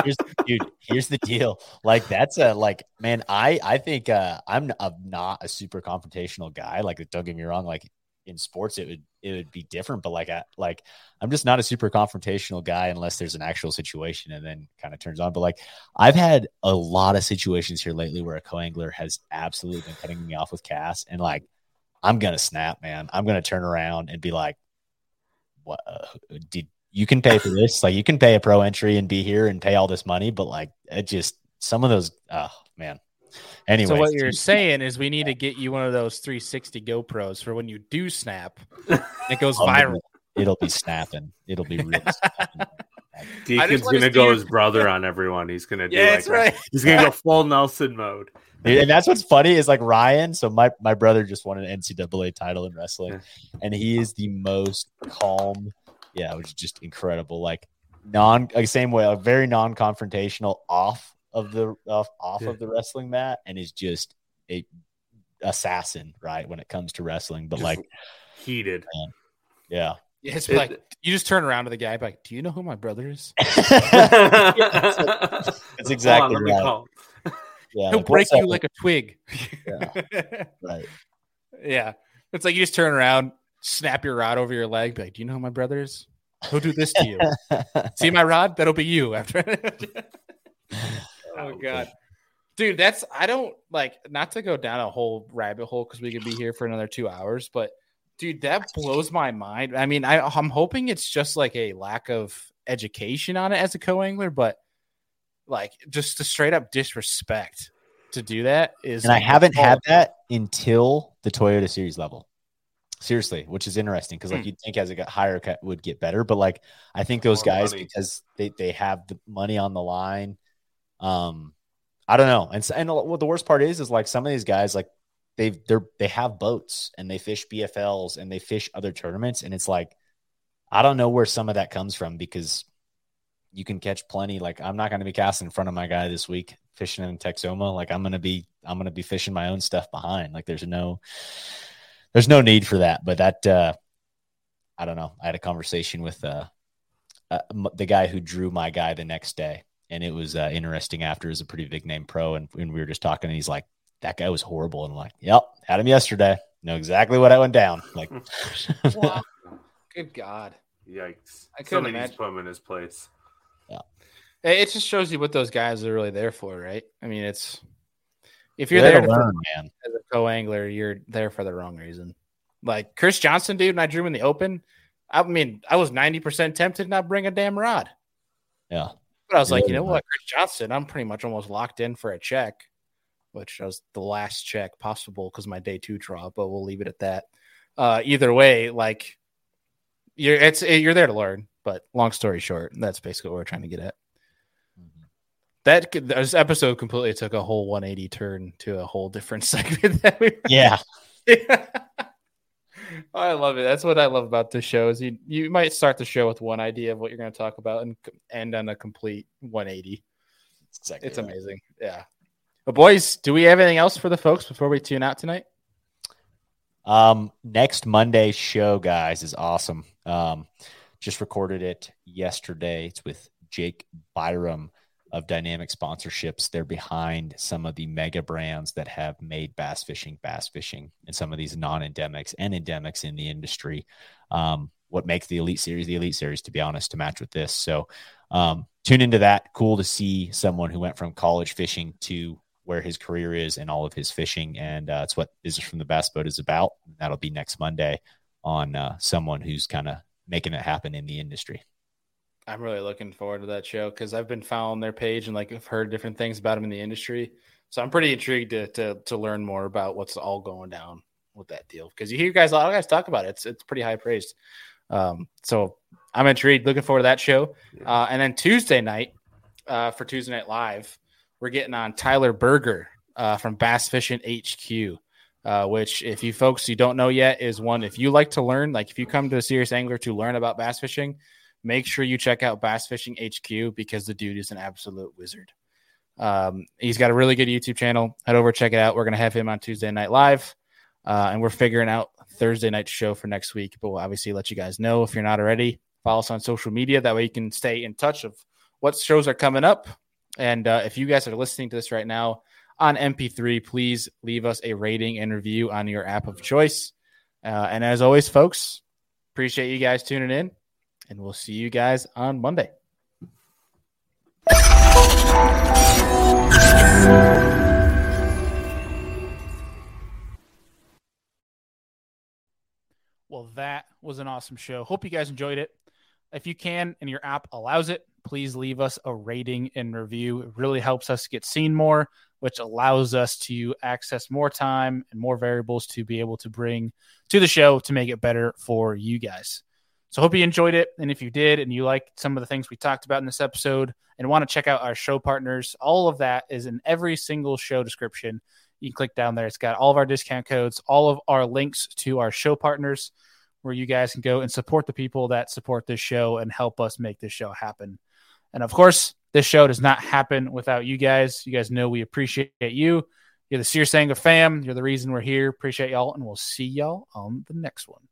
here's, dude, here's the deal. Like that's a like, man. I I think uh, I'm a, not a super confrontational guy. Like, don't get me wrong. Like in sports, it would it would be different. But like, I, like I'm just not a super confrontational guy unless there's an actual situation, and then kind of turns on. But like, I've had a lot of situations here lately where a co-angler has absolutely been cutting me off with Cass, and like, I'm gonna snap, man. I'm gonna turn around and be like, what uh, did you can pay for this like you can pay a pro entry and be here and pay all this money but like it just some of those oh man anyway so what you're saying is we need to get you one of those 360 GoPros for when you do snap, it goes oh, viral. it'll be snapping it'll be really snapping. Deacon's gonna go his brother on everyone. He's gonna do Yeah, like that's right. he's gonna go full Nelson mode. and that's what's funny is like ryan so my, my brother just won an ncaa title in wrestling and he is the most calm yeah which is just incredible like non like same way like very non-confrontational off of the off, off Yeah. of the wrestling mat and is just a assassin right when it comes to wrestling but Just like Heated. yeah Yeah, it's It- like you just turn around to the guy, like, "Do you know who my brother is? That's That's exactly let me right. yeah He'll like, break you like a twig." right yeah, it's like you just turn around, snap your rod over your leg, be like, "Do you know who my brother is? He'll do this to you. See my rod? That'll be you." After. Oh god, dude, that's I don't like not to go down a whole rabbit hole because we could be here for another two hours, but dude, that blows my mind. I mean, I I'm hoping it's just like a lack of education on it as a co-angler, but like just the straight up disrespect to do that is and I haven't Oh, had that until the Toyota Series level. Seriously, which is interesting because like Hmm. you'd think as it got higher it would get better, but like I think those More guys money. because they they have the money on the line. Um, I don't know, and and what the worst part is is like some of these guys like they've they're they have boats and they fish BFLs and they fish other tournaments, and it's like I don't know where some of that comes from because you can catch plenty. Like I'm not going to be casting in front of my guy this week fishing in Texoma. Like I'm going to be I'm going to be fishing my own stuff behind. Like there's no there's no need for that. But that uh I don't know. I had a conversation with uh, uh the guy who drew my guy the next day, and it was uh, interesting. After, is a pretty big name pro, and, and we were just talking, and he's like, "That guy was horrible," and I'm like, "Yep, had him yesterday. Know exactly what I went down." Like, Wow. Good God. Yikes! I couldn't Somebody needs imagine. to put him in his place. Yeah. it just shows you what those guys are really there for, right? I mean, it's if you're You're there to to learn, man. as a co-angler, you're there for the wrong reason. Like Chris Johnson, dude, and I drew him in the open. I mean, I was 90% tempted not bring a damn rod. Yeah, But I was like, you know what, Chris Johnson, I'm pretty much almost locked in for a check, which was the last check possible because my day two draw, but we'll leave it at that. Uh, either way, like you're it's you're there to learn. But long story short, that's basically what we're trying to get at. That this episode completely took a whole 180 turn to a whole different segment. That we Yeah. I love it. That's what I love about this show. Is you you might start the show with one idea of what you're going to talk about and end on a complete 180. Exactly It's right. amazing. Yeah. But boys, do we have anything else for the folks before we tune out tonight? Um, next Monday's show, guys, is awesome. Um, just recorded it yesterday. It's with Jake Byram of Dynamic Sponsorships. They're behind some of the mega brands that have made bass fishing bass fishing and some of these non-endemics and endemics in the industry. Um, what makes the Elite Series the Elite Series, to be honest, to match with this. So um, tune into that. Cool to see someone who went from college fishing to where his career is and all of his fishing. And uh, it's what Business from the Bass Boat is about. That'll be next Monday on uh, someone who's kind of making it happen in the industry. I'm really looking forward to that show because I've been following their page and like I've heard different things about them in the industry. So I'm pretty intrigued to to, to learn more about what's all going down with that deal because you hear guys a lot of guys talk about it. It's it's pretty high praised. Um, so I'm intrigued. Looking forward to that show. Uh, and then Tuesday night uh, for Tuesday Night Live, we're getting on Tyler Berger uh, from Bass Fishing HQ. Uh, which, if you folks you don't know yet, is one if you like to learn, like if you come to a serious angler to learn about bass fishing, make sure you check out Bass Fishing HQ because the dude is an absolute wizard. Um, he's got a really good YouTube channel. Head over, check it out. We're gonna have him on Tuesday Night Live, uh, and we're figuring out Thursday night show for next week. But we'll obviously let you guys know if you're not already. Follow us on social media. That way you can stay in touch of what shows are coming up. And uh, if you guys are listening to this right now on MP3, please leave us a rating and review on your app of choice. Uh, and as always, folks, appreciate you guys tuning in, and we'll see you guys on Monday. Well, that was an awesome show. Hope you guys enjoyed it. If you can and your app allows it, please leave us a rating and review. It really helps us get seen more, which allows us to access more time and more variables to be able to bring to the show to make it better for you guys. So, hope you enjoyed it. And if you did and you like some of the things we talked about in this episode and want to check out our show partners, all of that is in every single show description. You can click down there. It's got all of our discount codes, all of our links to our show partners where you guys can go and support the people that support this show and help us make this show happen. And of course, this show does not happen without you guys. You guys know we appreciate you. You're the Sears Sanga fam. You're the reason we're here. Appreciate y'all, and we'll see y'all on the next one.